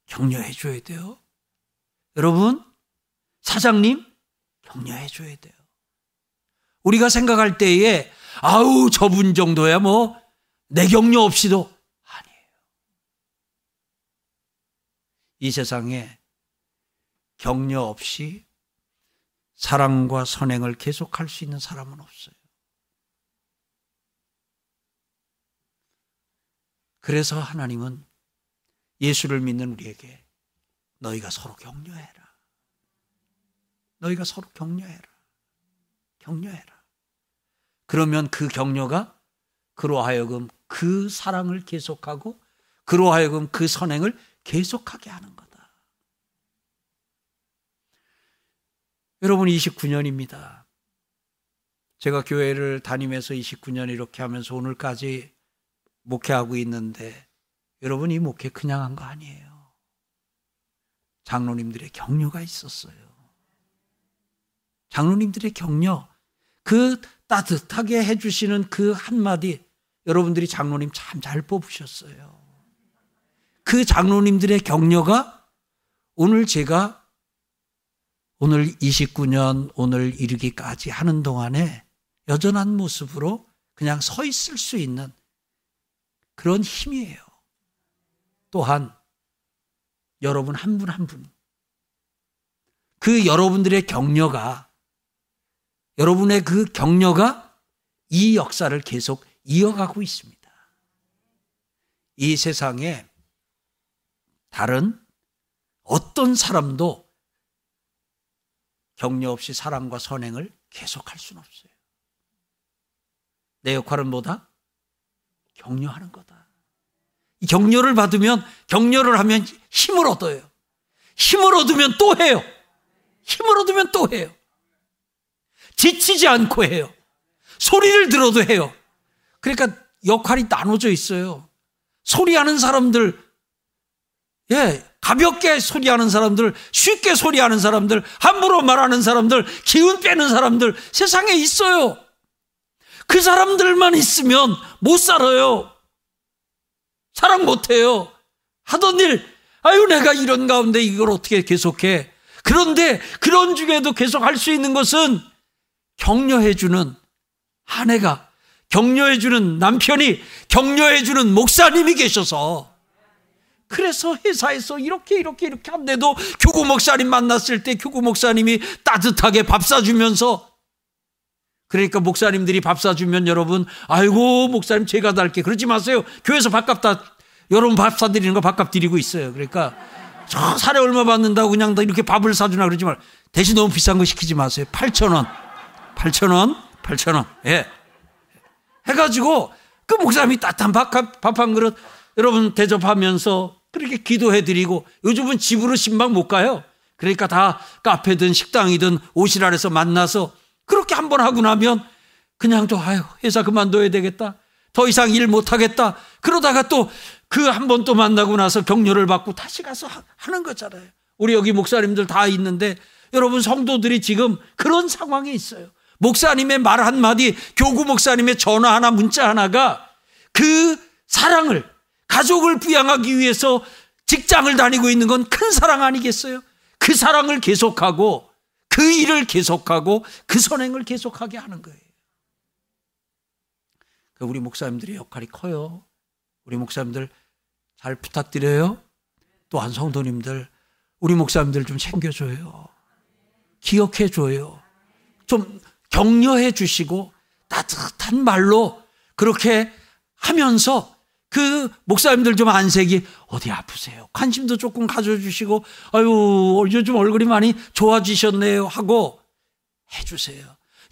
격려해 줘야 돼요. 여러분, 사장님, 격려해 줘야 돼요. 우리가 생각할 때에, 아우, 저분 정도야 뭐, 내 격려 없이도 아니에요. 이 세상에 격려 없이 사랑과 선행을 계속할 수 있는 사람은 없어요. 그래서 하나님은 예수를 믿는 우리에게 너희가 서로 격려해라. 너희가 서로 격려해라. 격려해라. 그러면 그 격려가 그로 하여금 그 사랑을 계속하고 그로 하여금 그 선행을 계속하게 하는 거다. 여러분 29년입니다. 제가 교회를 다니면서 29년 이렇게 하면서 오늘까지 목회하고 있는데 여러분 이 목회 그냥 한 거 아니에요. 장로님들의 격려가 있었어요. 장로님들의 격려, 그 따뜻하게 해주시는 그 한마디, 여러분들이 장로님 참 잘 뽑으셨어요. 그 장로님들의 격려가 오늘 제가 오늘 29년 오늘 이르기까지 하는 동안에 여전한 모습으로 그냥 서 있을 수 있는 그런 힘이에요. 또한 여러분 한 분 한 분. 그 여러분들의 격려가 여러분의 그 격려가 이 역사를 계속 이어가고 있습니다. 이 세상에 다른 어떤 사람도 격려 없이 사랑과 선행을 계속할 수는 없어요. 내 역할은 뭐다? 격려하는 거다. 격려를 받으면 격려를 하면 힘을 얻어요. 힘을 얻으면 또 해요. 힘을 얻으면 또 해요. 지치지 않고 해요. 소리를 들어도 해요. 그러니까 역할이 나눠져 있어요. 소리하는 사람들, 예, 가볍게 소리하는 사람들, 쉽게 소리하는 사람들, 함부로 말하는 사람들, 기운 빼는 사람들 세상에 있어요. 그 사람들만 있으면 못 살아요. 사랑 못 해요. 하던 일, 아유, 내가 이런 가운데 이걸 어떻게 계속해. 그런데 그런 중에도 계속 할 수 있는 것은 격려해주는 아내가, 격려해주는 남편이, 격려해주는 목사님이 계셔서 그래서 회사에서 이렇게 이렇게 이렇게 한데도 교구 목사님 만났을 때 교구 목사님이 따뜻하게 밥 사주면서 그러니까 목사님들이 밥 사주면 여러분 아이고 목사님 제가 달게. 그러지 마세요. 교회에서 밥값 다 여러분 밥 사드리는 거 밥값 드리고 있어요. 그러니까 저 살에 얼마 받는다고 그냥 다 이렇게 밥을 사주나 그러지 말. 대신 너무 비싼 거 시키지 마세요. 8천 원. 8천 원? 8천 원. 예. 해가지고 그 목사님이 따뜻한 밥한 그릇 여러분 대접하면서 그렇게 기도해 드리고 요즘은 집으로 신방 못 가요. 그러니까 다 카페든 식당이든 오실 아래서 만나서 그렇게 한 번 하고 나면 그냥 또 아유 회사 그만둬야 되겠다. 더 이상 일 못 하겠다. 그러다가 또 그 한 번 또 만나고 나서 격려를 받고 다시 가서 하는 거잖아요. 우리 여기 목사님들 다 있는데 여러분 성도들이 지금 그런 상황에 있어요. 목사님의 말 한마디, 교구 목사님의 전화 하나, 문자 하나가 그 사랑을 가족을 부양하기 위해서 직장을 다니고 있는 건 큰 사랑 아니겠어요? 그 사랑을 계속하고 그 일을 계속하고 그 선행을 계속하게 하는 거예요. 그 우리 목사님들의 역할이 커요. 우리 목사님들 잘 부탁드려요. 또한 성도님들 우리 목사님들 좀 챙겨줘요. 기억해줘요. 좀 격려해 주시고 따뜻한 말로 그렇게 하면서 그 목사님들 좀 안색이 어디 아프세요? 관심도 조금 가져주시고, 아유, 요즘 얼굴이 많이 좋아지셨네요. 하고 해주세요.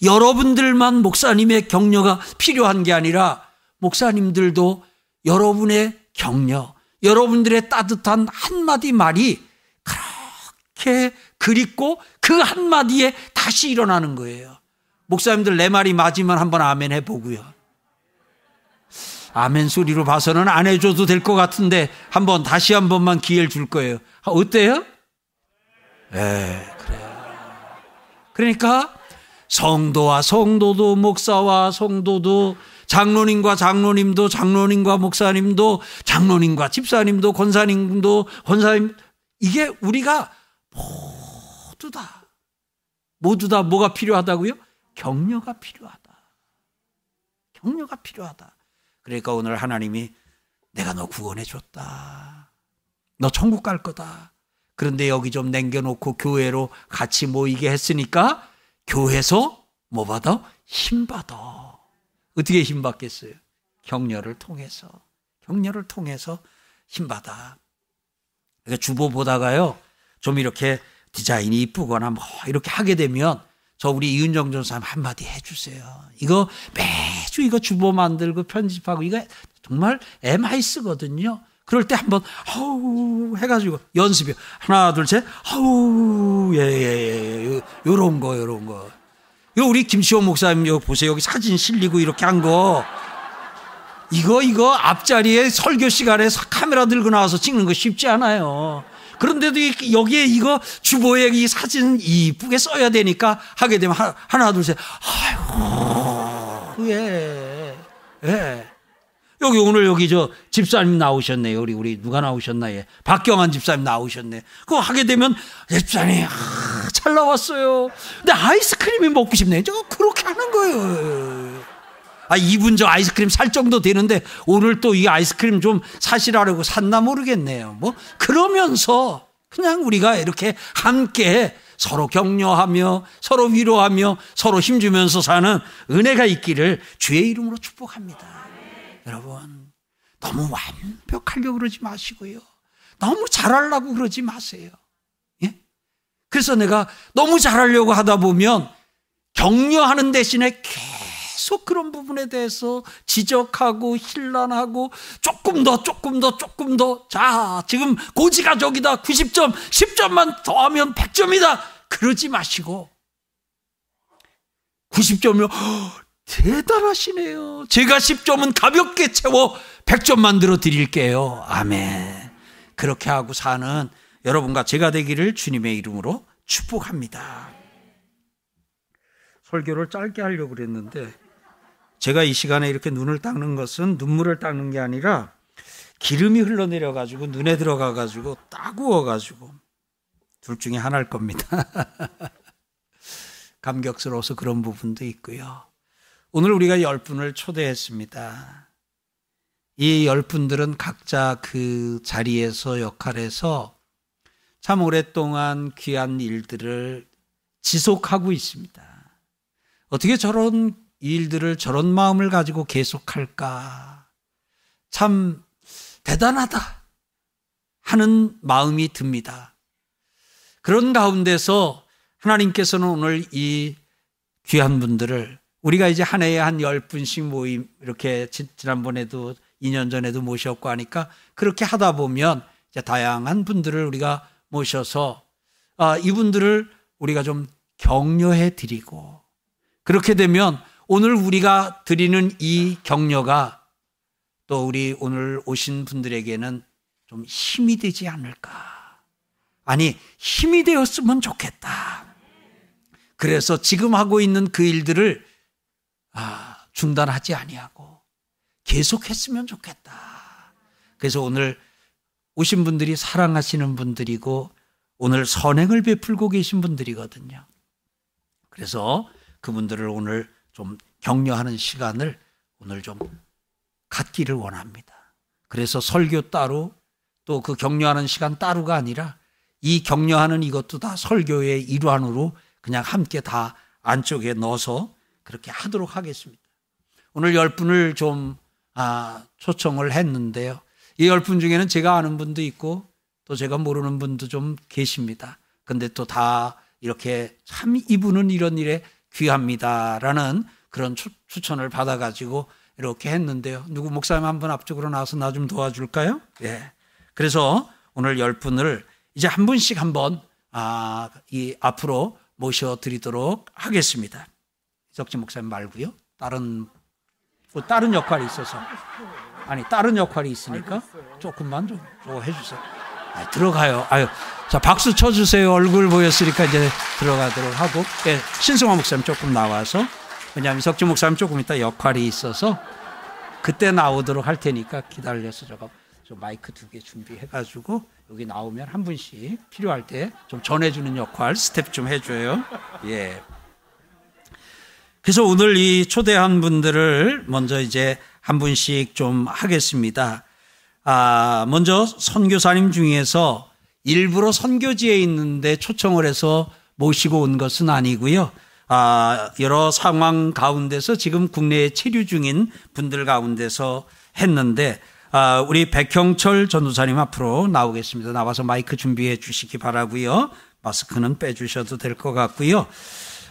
여러분들만 목사님의 격려가 필요한 게 아니라 목사님들도 여러분의 격려, 여러분들의 따뜻한 한마디 말이 그렇게 그립고 그 한마디에 다시 일어나는 거예요. 목사님들 내 말이 맞으면 한번 아멘 해보고요. 아멘 소리로 봐서는 안 해줘도 될 것 같은데 한번 다시 한 번만 기회를 줄 거예요. 아, 어때요? 예, 그래요. 그러니까 성도와 성도도 목사와 성도도 장로님과 장로님도 장로님과 목사님도 장로님과 집사님도 권사님도 권사님 이게 우리가 모두 다 모두 다 뭐가 필요하다고요? 격려가 필요하다. 격려가 필요하다. 그러니까 오늘 하나님이 내가 너 구원해 줬다. 너 천국 갈 거다. 그런데 여기 좀 남겨놓고 교회로 같이 모이게 했으니까 교회에서 뭐 받아? 힘 받아. 어떻게 힘 받겠어요? 격려를 통해서. 격려를 통해서 힘 받아. 그러니까 주보 보다가요. 좀 이렇게 디자인이 이쁘거나 뭐 이렇게 하게 되면 저 우리 이은정 전사님 한마디 해주세요. 이거 매 주 이거 주보 만들고 편집하고 이거 정말 쓰거든요. 그럴 때 한번 하우 해가지고 연습이 하나 둘셋 하우 예예예 예, 예, 요런 거 요런 거. 이거 우리 김시호 목사님 여기 보세요 여기 사진 실리고 이렇게 한 거. 이거 이거 앞자리에 설교 시간에 카메라 들고 나와서 찍는 거 쉽지 않아요. 그런데도 여기에 이거 주보에 이 사진 이쁘게 써야 되니까 하게 되면 하나, 둘, 셋. 아이 고, 예. 예. 여기 오늘 여기 저 집사님 나오셨네요. 우리, 우리 누가 나오셨나요? 예. 박경환 집사님 나오셨네. 그거 하게 되면 집사님, 아, 잘 나왔어요. 근데 아이스크림이 먹고 싶네. 저 그렇게 하는 거예요. 아, 이분 저 아이스크림 살 정도 되는데 오늘 또 이 아이스크림 좀 사시라고 샀나 모르겠네요. 뭐, 그러면서 그냥 우리가 이렇게 함께 서로 격려하며 서로 위로하며 서로 힘주면서 사는 은혜가 있기를 주의 이름으로 축복합니다. 여러분, 너무 완벽하려고 그러지 마시고요. 너무 잘하려고 그러지 마세요. 예? 그래서 내가 너무 잘하려고 하다 보면 격려하는 대신에 계속 그런 부분에 대해서 지적하고 힐난하고 조금 더 조금 더 조금 더. 자 지금 고지가 저기다. 90점 10점만 더하면 100점이다. 그러지 마시고. 90점이요? (gasps) 대단하시네요. 제가 10점은 가볍게 채워 100점 만들어 드릴게요. 아멘. 그렇게 하고 사는 여러분과 제가 되기를 주님의 이름으로 축복합니다. 설교를 짧게 하려고 그랬는데 제가 이 시간에 이렇게 눈을 닦는 것은 눈물을 닦는 게 아니라 기름이 흘러내려 가지고 눈에 들어가 가지고 따구워 가지고 둘 중에 하나일 겁니다. (laughs) 감격스러워서 그런 부분도 있고요. 오늘 우리가 열 분을 초대했습니다. 이 열 분들은 각자 그 자리에서 역할에서 참 오랫동안 귀한 일들을 지속하고 있습니다. 어떻게 저런 일들을 저런 마음을 가지고 계속할까? 참 대단하다 하는 마음이 듭니다. 그런 가운데서 하나님께서는 오늘 이 귀한 분들을 우리가 이제 한 해에 한 열분씩 모임 이렇게 지난번에도 2년 전에도 모셨고 하니까 그렇게 하다 보면 이제 다양한 분들을 우리가 모셔서 아, 이분들을 우리가 좀 격려해 드리고 그렇게 되면 오늘 우리가 드리는 이 격려가 또 우리 오늘 오신 분들에게는 좀 힘이 되지 않을까. 아니, 힘이 되었으면 좋겠다. 그래서 지금 하고 있는 그 일들을 아, 중단하지 아니하고 계속했으면 좋겠다. 그래서 오늘 오신 분들이 사랑하시는 분들이고 오늘 선행을 베풀고 계신 분들이거든요. 그래서 그분들을 오늘 좀 격려하는 시간을 오늘 좀 갖기를 원합니다. 그래서 설교 따로 또 그 격려하는 시간 따로가 아니라 이 격려하는 이것도 다 설교의 일환으로 그냥 함께 다 안쪽에 넣어서 그렇게 하도록 하겠습니다. 오늘 열 분을 좀 아, 초청을 했는데요. 이 열 분 중에는 제가 아는 분도 있고 또 제가 모르는 분도 좀 계십니다. 근데 또 다 이렇게 참 이분은 이런 일에 귀합니다라는 그런 추, 천을 받아가지고 이렇게 했는데요. 누구 목사님 한 분 앞쪽으로 나와서 나 좀 도와줄까요? 예. 그래서 오늘 열 분을 이제 한 분씩 한번 아, 이 앞으로 모셔드리도록 하겠습니다. 이석진 목사님 말고요. 다른 뭐 다른 역할이 있어서 아니 다른 역할이 있으니까 조금만 좀, 좀 해주세요. 아, 들어가요. 아유, 자 박수 쳐주세요. 얼굴 보였으니까 이제 들어가도록 하고 예, 신승화 목사님 조금 나와서 왜냐하면 석진 목사님 조금 있다 역할이 있어서 그때 나오도록 할 테니까 기다려서 저거 저 마이크 두 개 준비해가지고 여기 나오면 한 분씩 필요할 때 좀 전해주는 역할 스텝 좀 해줘요. 예. 그래서 오늘 이 초대한 분들을 먼저 이제 한 분씩 좀 하겠습니다. 아, 먼저 선교사님 중에서 일부러 선교지에 있는데 초청을 해서 모시고 온 것은 아니고요. 아, 여러 상황 가운데서 지금 국내에 체류 중인 분들 가운데서 했는데 아, 우리 백형철 전도사님 앞으로 나오겠습니다. 나와서 마이크 준비해 주시기 바라고요. 마스크는 빼 주셔도 될 것 같고요.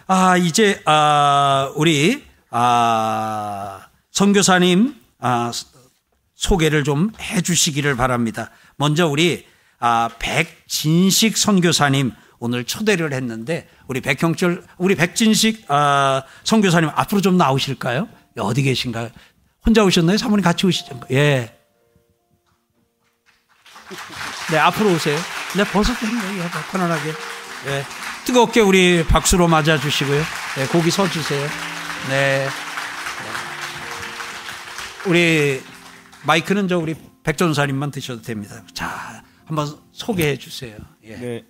아, 이제 아, 우리 아, 선교사님 아, 소개를 좀 해주시기를 바랍니다. 먼저 우리 아, 백진식 선교사님 오늘 초대를 했는데 우리 백형철 우리 백진식 아, 선교사님 앞으로 좀 나오실까요? 어디 계신가요? 혼자 오셨나요? 사모님 같이 오시죠. 예. 네, 앞으로 오세요. 네, 벗어도 돼요. 편안하게. 네. 뜨겁게 우리 박수로 맞아 주시고요. 네, 거기 서 주세요. 네. 우리 마이크는 저 우리 백전사님만 드셔도 됩니다. 자, 한번 소개해 주세요. 예. 네.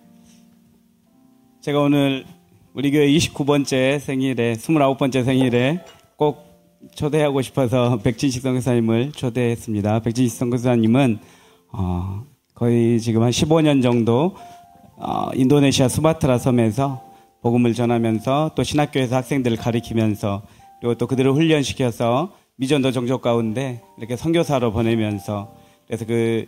제가 오늘 우리 교회 29번째 생일에, 29번째 생일에 꼭 초대하고 싶어서 백진식 선교사님을 초대했습니다. 백진식 선교사님은 어, 거의 지금 한 15년 정도 어, 인도네시아 수마트라 섬에서 복음을 전하면서 또 신학교에서 학생들을 가리키면서 그리고 또 그들을 훈련시켜서 미전도 종족 가운데 이렇게 선교사로 보내면서 그래서 그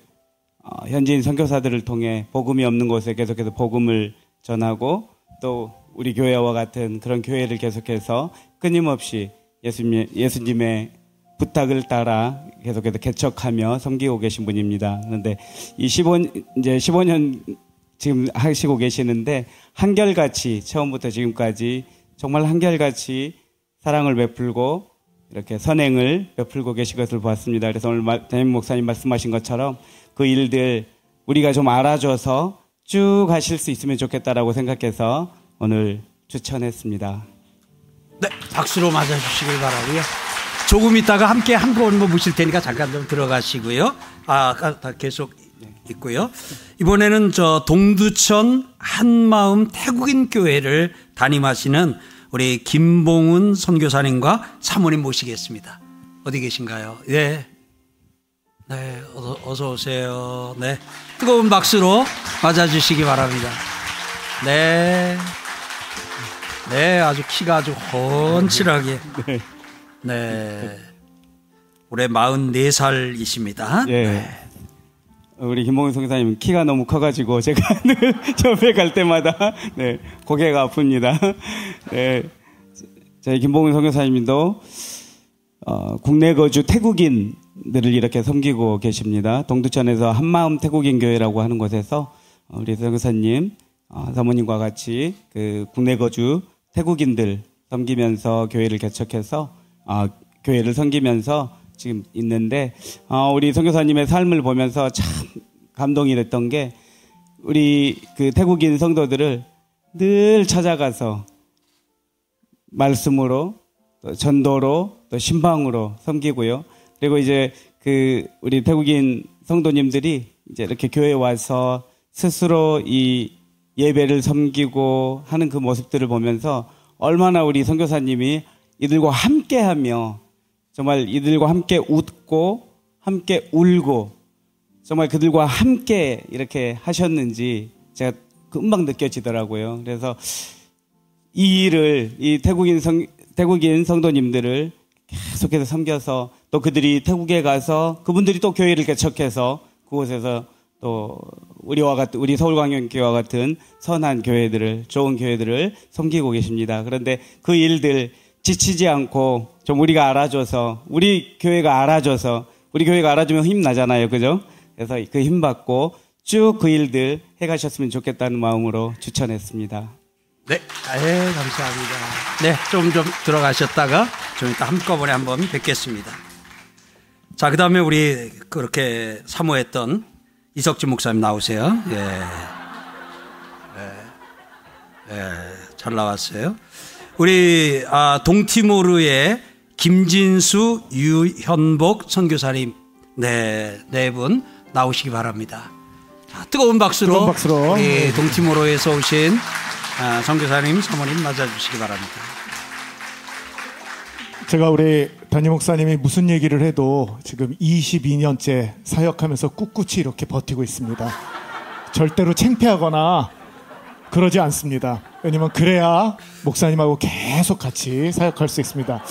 어, 현지인 선교사들을 통해 복음이 없는 곳에 계속해서 복음을 전하고 또 우리 교회와 같은 그런 교회를 계속해서 끊임없이 예수님, 예수님의 부탁을 따라 계속해서 개척하며 섬기고 계신 분입니다. 그런데 이 15, 이제 15년 지금 하시고 계시는데 한결같이 처음부터 지금까지 정말 한결같이 사랑을 베풀고 이렇게 선행을 베풀고 계신 것을 보았습니다. 그래서 오늘 대임 목사님 말씀하신 것처럼 그 일들 우리가 좀 알아줘서 쭉 하실 수 있으면 좋겠다라고 생각해서 오늘 추천했습니다. 네, 박수로 맞아주시길 바라고요. 조금 있다가 함께 한번 모실 테니까 잠깐 좀 들어가시고요. 아, 계속 있고요. 이번에는 저 동두천 한마음 태국인 교회를 담임하시는 우리 김봉은 선교사님과 사모님 모시겠습니다. 어디 계신가요? 네. 네, 어서, 어서 오세요. 네. 뜨거운 박수로 맞아주시기 바랍니다. 네. 네, 아주 키가 아주 훤칠하게. 네. 네. 올해 44살이십니다. 예. 네. 우리 김봉훈 성사님 키가 너무 커가지고 제가 (laughs) 늘 옆에 갈 때마다 네 고개가 아픕니다. (laughs) 네, 저희 김봉훈 성교사님도 어, 국내 거주 태국인들을 이렇게 섬기고 계십니다. 동두천에서 한마음 태국인 교회라고 하는 곳에서 우리 성교사님 어, 사모님과 같이 그 국내 거주 태국인들 섬기면서 교회를 개척해서 어, 교회를 섬기면서 지금 있는데 어, 우리 선교사님의 삶을 보면서 참 감동이 됐던 게 우리 그 태국인 성도들을 늘 찾아가서 말씀으로 또 전도로 또 신방으로 섬기고요. 그리고 이제 그 우리 태국인 성도님들이 이제 이렇게 교회에 와서 스스로 이 예배를 섬기고 하는 그 모습들을 보면서 얼마나 우리 선교사님이 이들과 함께하며 정말 이들과 함께 웃고 함께 울고 정말 그들과 함께 이렇게 하셨는지 제가 금방 느껴지더라고요. 그래서 이 일을 이 태국인 성 태국인 성도님들을 계속해서 섬겨서 또 그들이 태국에 가서 그분들이 또 교회를 개척해서 그곳에서 또 우리와 같은 우리 서울광역교회와 같은 선한 교회들을 좋은 교회들을 섬기고 계십니다. 그런데 그 일들 지치지 않고 좀 우리가 알아줘서 우리 교회가 알아줘서 우리 교회가 알아주면 힘 나잖아요, 그죠? 그래서 그 힘 받고 쭉 그 일들 해 가셨으면 좋겠다는 마음으로 추천했습니다. 네, 네 감사합니다. 네, 좀 좀 들어가셨다가 좀 이따 한꺼번에 한번 뵙겠습니다. 자, 그 다음에 우리 그렇게 사모했던 이석진 목사님 나오세요. 예. 예. 예. 잘 나왔어요. 우리 아, 동티모르의 김진수, 유현복 선교사님 네, 네 분 나오시기 바랍니다. 자, 뜨거운 박수로, 뜨거운 박수로. 우리 동티모르에서 오신 아, 선교사님, 사모님 맞아주시기 바랍니다. 제가 우리 담임 목사님이 무슨 얘기를 해도 지금 22년째 사역하면서 꿋꿋이 이렇게 버티고 있습니다. 절대로 챙피하거나 그러지 않습니다. 왜냐면 그래야 목사님하고 계속 같이 사역할 수 있습니다.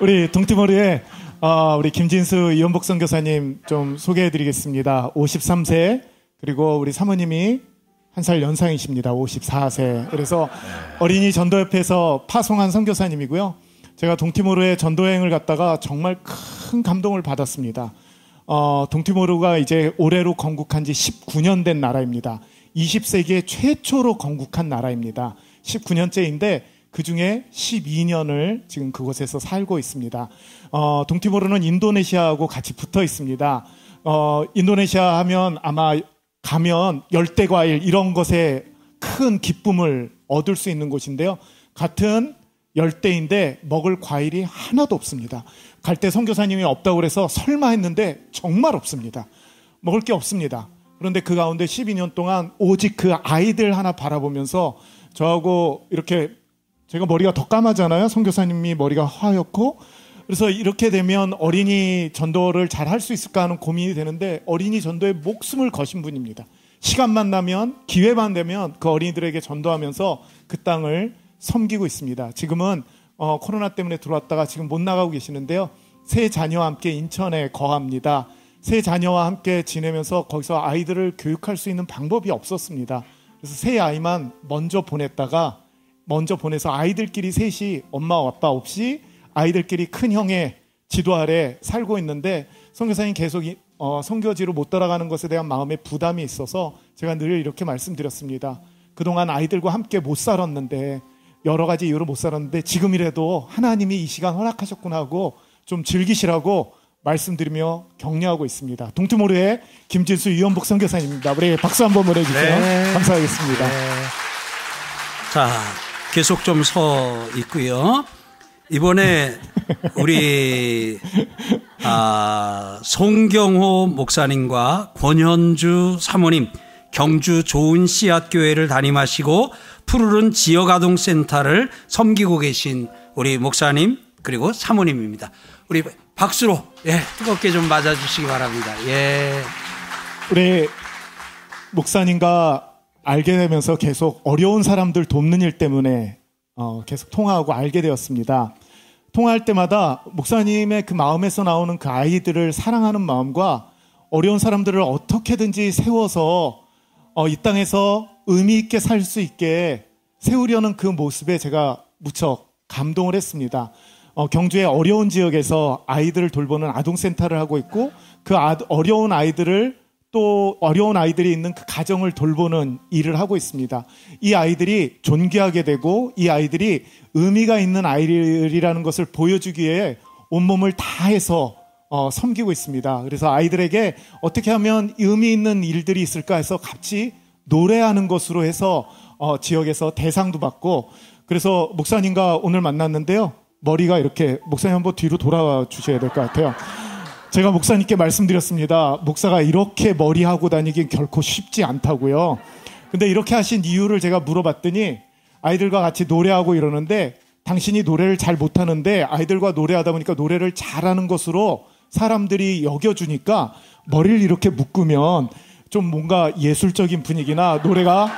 우리 동티머리에 어, 우리 김진수 이원복 선교사님 좀 소개해드리겠습니다. 53세 그리고 우리 사모님이 한 살 연상이십니다. 54세. 그래서 어린이 전도협회에서 파송한 선교사님이고요. 제가 동티모르에 전도여행을 갔다가 정말 큰 감동을 받았습니다. 어, 동티모르가 이제 올해로 건국한 지 19년 된 나라입니다. 20세기에 최초로 건국한 나라입니다. 19년째인데 그 중에 12년을 지금 그곳에서 살고 있습니다. 어, 동티모르는 인도네시아하고 같이 붙어 있습니다. 어, 인도네시아 하면 아마 가면 열대과일 이런 것에 큰 기쁨을 얻을 수 있는 곳인데요. 같은 열대인데 먹을 과일이 하나도 없습니다. 갈 때 선교사님이 없다고 그래서 설마 했는데 정말 없습니다. 먹을 게 없습니다. 그런데 그 가운데 12년 동안 오직 그 아이들 하나 바라보면서 저하고 이렇게 제가 머리가 더 까마잖아요. 선교사님이 머리가 하얗고 그래서 이렇게 되면 어린이 전도를 잘 할 수 있을까 하는 고민이 되는데 어린이 전도에 목숨을 거신 분입니다. 시간만 나면 기회만 되면 그 어린이들에게 전도하면서 그 땅을 섬기고 있습니다. 지금은 어, 코로나 때문에 들어왔다가 지금 못 나가고 계시는데요. 세 자녀와 함께 인천에 거합니다. 세 자녀와 함께 지내면서 거기서 아이들을 교육할 수 있는 방법이 없었습니다. 그래서 세 아이만 먼저 보냈다가 먼저 보내서 아이들끼리 셋이 엄마 아빠 없이 아이들끼리 큰 형의 지도 아래 살고 있는데 성교사님 계속 어, 성교지로 못 따라가는 것에 대한 마음의 부담이 있어서 제가 늘 이렇게 말씀드렸습니다. 그동안 아이들과 함께 못 살았는데 여러 가지 이유로 못 살았는데 지금이라도 하나님이 이 시간 허락하셨구나 하고 좀 즐기시라고 말씀드리며 격려하고 있습니다. 동투모르의 김진수 이원복 선교사님입니다. 우리 박수 한번 보내주세요. 네. 감사하겠습니다. 네. 자, 계속 좀 서 있고요. 이번에 (laughs) 우리 아, 송경호 목사님과 권현주 사모님 경주 좋은 씨앗 교회를 담임하시고 푸르른 지역 아동 센터를 섬기고 계신 우리 목사님 그리고 사모님입니다. 우리 박수로 예, 뜨겁게 좀 맞아주시기 바랍니다. 예. 우리 목사님과 알게 되면서 계속 어려운 사람들 돕는 일 때문에 어, 계속 통화하고 알게 되었습니다. 통화할 때마다 목사님의 그 마음에서 나오는 그 아이들을 사랑하는 마음과 어려운 사람들을 어떻게든지 세워서 어, 이 땅에서 의미 있게 살 수 있게 세우려는 그 모습에 제가 무척 감동을 했습니다. 어, 경주의 어려운 지역에서 아이들을 돌보는 아동센터를 하고 있고 그 아, 어려운 아이들을 또 어려운 아이들이 있는 그 가정을 돌보는 일을 하고 있습니다. 이 아이들이 존귀하게 되고 이 아이들이 의미가 있는 아이들이라는 것을 보여주기 위해 온몸을 다해서 어, 섬기고 있습니다. 그래서 아이들에게 어떻게 하면 의미 있는 일들이 있을까 해서 같이 노래하는 것으로 해서 어, 지역에서 대상도 받고 그래서 목사님과 오늘 만났는데요. 머리가 이렇게 목사님 한번 뒤로 돌아와 주셔야 될 것 같아요. 제가 목사님께 말씀드렸습니다. 목사가 이렇게 머리하고 다니긴 결코 쉽지 않다고요. 근데 이렇게 하신 이유를 제가 물어봤더니 아이들과 같이 노래하고 이러는데 당신이 노래를 잘 못하는데 아이들과 노래하다 보니까 노래를 잘하는 것으로 사람들이 여겨주니까 머리를 이렇게 묶으면 좀 뭔가 예술적인 분위기나 노래가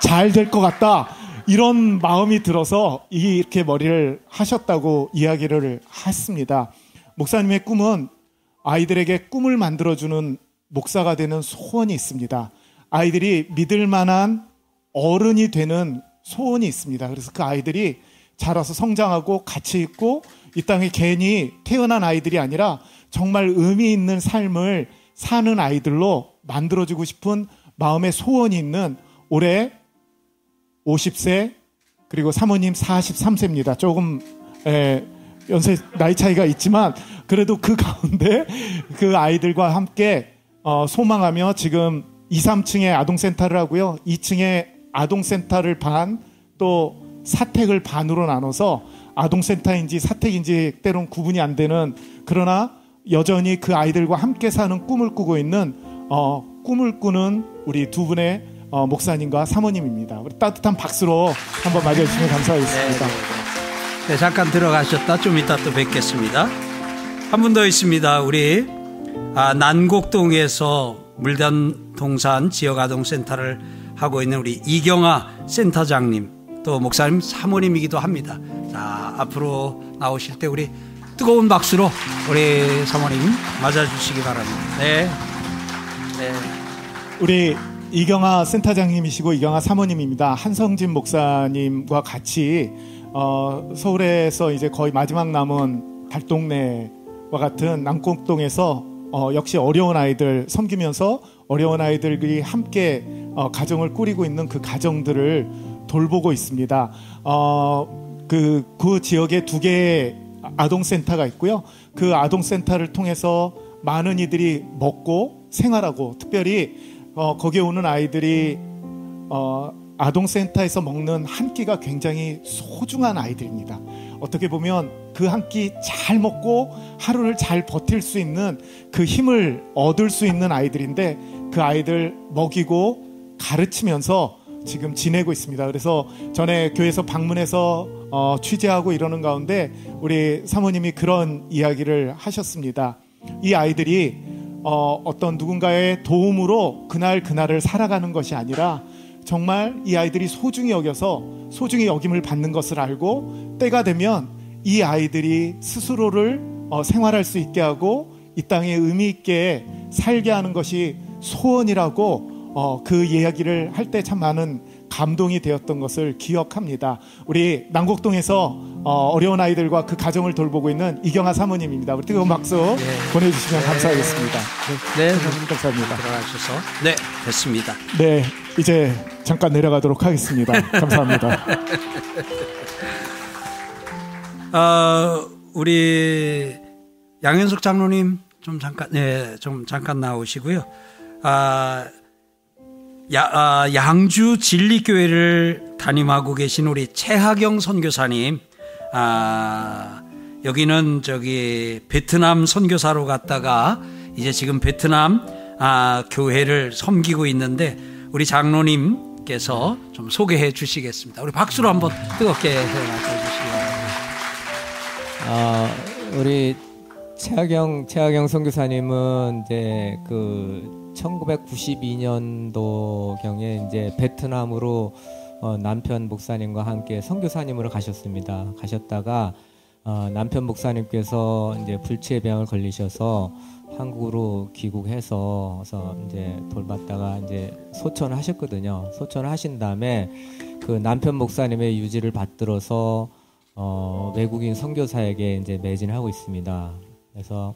잘 될 것 같다. 이런 마음이 들어서 이렇게 머리를 하셨다고 이야기를 했습니다. 목사님의 꿈은 아이들에게 꿈을 만들어주는 목사가 되는 소원이 있습니다. 아이들이 믿을 만한 어른이 되는 소원이 있습니다. 그래서 그 아이들이 자라서 성장하고 같이 있고 이 땅에 괜히 태어난 아이들이 아니라 정말 의미 있는 삶을 사는 아이들로 만들어주고 싶은 마음의 소원이 있는 올해 50세 그리고 사모님 43세입니다. 조금 에, 연세 나이 차이가 있지만 그래도 그 가운데 그 아이들과 함께 어, 소망하며 지금 2, 3층에 아동센터를 하고요. 2층에 아동센터를 반, 또 사택을 반으로 나눠서 아동센터인지 사택인지 때론 구분이 안 되는 그러나 여전히 그 아이들과 함께 사는 꿈을 꾸고 있는 어, 꿈을 꾸는 우리 두 분의 어, 목사님과 사모님입니다. 우리 따뜻한 박수로 한번 맞아주시면 감사하겠습니다. 네, 네, 네. 네, 잠깐 들어가셨다. 좀 이따 또 뵙겠습니다. 한 분 더 있습니다. 우리 아, 난곡동에서 물단 동산 지역아동센터를 하고 있는 우리 이경아 센터장님 또 목사님 사모님이기도 합니다. 자 앞으로 나오실 때 우리 뜨거운 박수로 우리 사모님 맞아주시기 바랍니다. 네. 네. 우리 이경아 센터장님이시고 이경아 사모님입니다. 한성진 목사님과 같이 어, 서울에서 이제 거의 마지막 남은 달동네와 같은 남곡동에서 어, 역시 어려운 아이들 섬기면서 어려운 아이들이 함께 어, 가정을 꾸리고 있는 그 가정들을 돌보고 있습니다. 어, 그, 그 지역에 두 개의 아동센터가 있고요. 그 아동센터를 통해서 많은 이들이 먹고 생활하고 특별히 어, 거기에 오는 아이들이 어, 아동센터에서 먹는 한 끼가 굉장히 소중한 아이들입니다. 어떻게 보면 그 한 끼 잘 먹고 하루를 잘 버틸 수 있는 그 힘을 얻을 수 있는 아이들인데 그 아이들 먹이고 가르치면서 지금 지내고 있습니다. 그래서 전에 교회에서 방문해서 어, 취재하고 이러는 가운데 우리 사모님이 그런 이야기를 하셨습니다. 이 아이들이 어, 어떤 누군가의 도움으로 그날 그날을 살아가는 것이 아니라 정말 이 아이들이 소중히 여겨서 소중히 여김을 받는 것을 알고 때가 되면 이 아이들이 스스로를 어, 생활할 수 있게 하고 이 땅에 의미 있게 살게 하는 것이 소원이라고 어, 그 이야기를 할 때 참 많은 감동이 되었던 것을 기억합니다. 우리 남곡동에서 어, 려운 아이들과 그 가정을 돌보고 있는 이경아 사모님입니다. 우리 뜨거운 박수 네. 보내주시면 네. 감사하겠습니다. 네, 네, 감사합니다. 들어가셔서 네, 됐습니다. 네, 이제 잠깐 내려가도록 하겠습니다. 감사합니다. (laughs) 어, 우리 양현석 장로님 좀 잠깐, 네, 좀 잠깐 나오시고요. 아, 야, 아, 양주 진리교회를 담임하고 계신 우리 최하경 선교사님, 아, 여기는 저기 베트남 선교사로 갔다가 이제 지금 베트남 아, 교회를 섬기고 있는데 우리 장로님께서 좀 소개해 주시겠습니다. 우리 박수로 한번 뜨겁게 바랍니다. 아, 우리 최하경 최하경 선교사님은 이제 그 1992년도 경에 이제 베트남으로 어, 남편 목사님과 함께 선교사님으로 가셨습니다. 가셨다가 어, 남편 목사님께서 이제 불치병을 걸리셔서 한국으로 귀국해서 이제 돌봤다가 이제 소천을 하셨거든요. 소천을 하신 다음에 그 남편 목사님의 유지를 받들어서 어, 외국인 선교사에게 이제 매진하고 있습니다. 그래서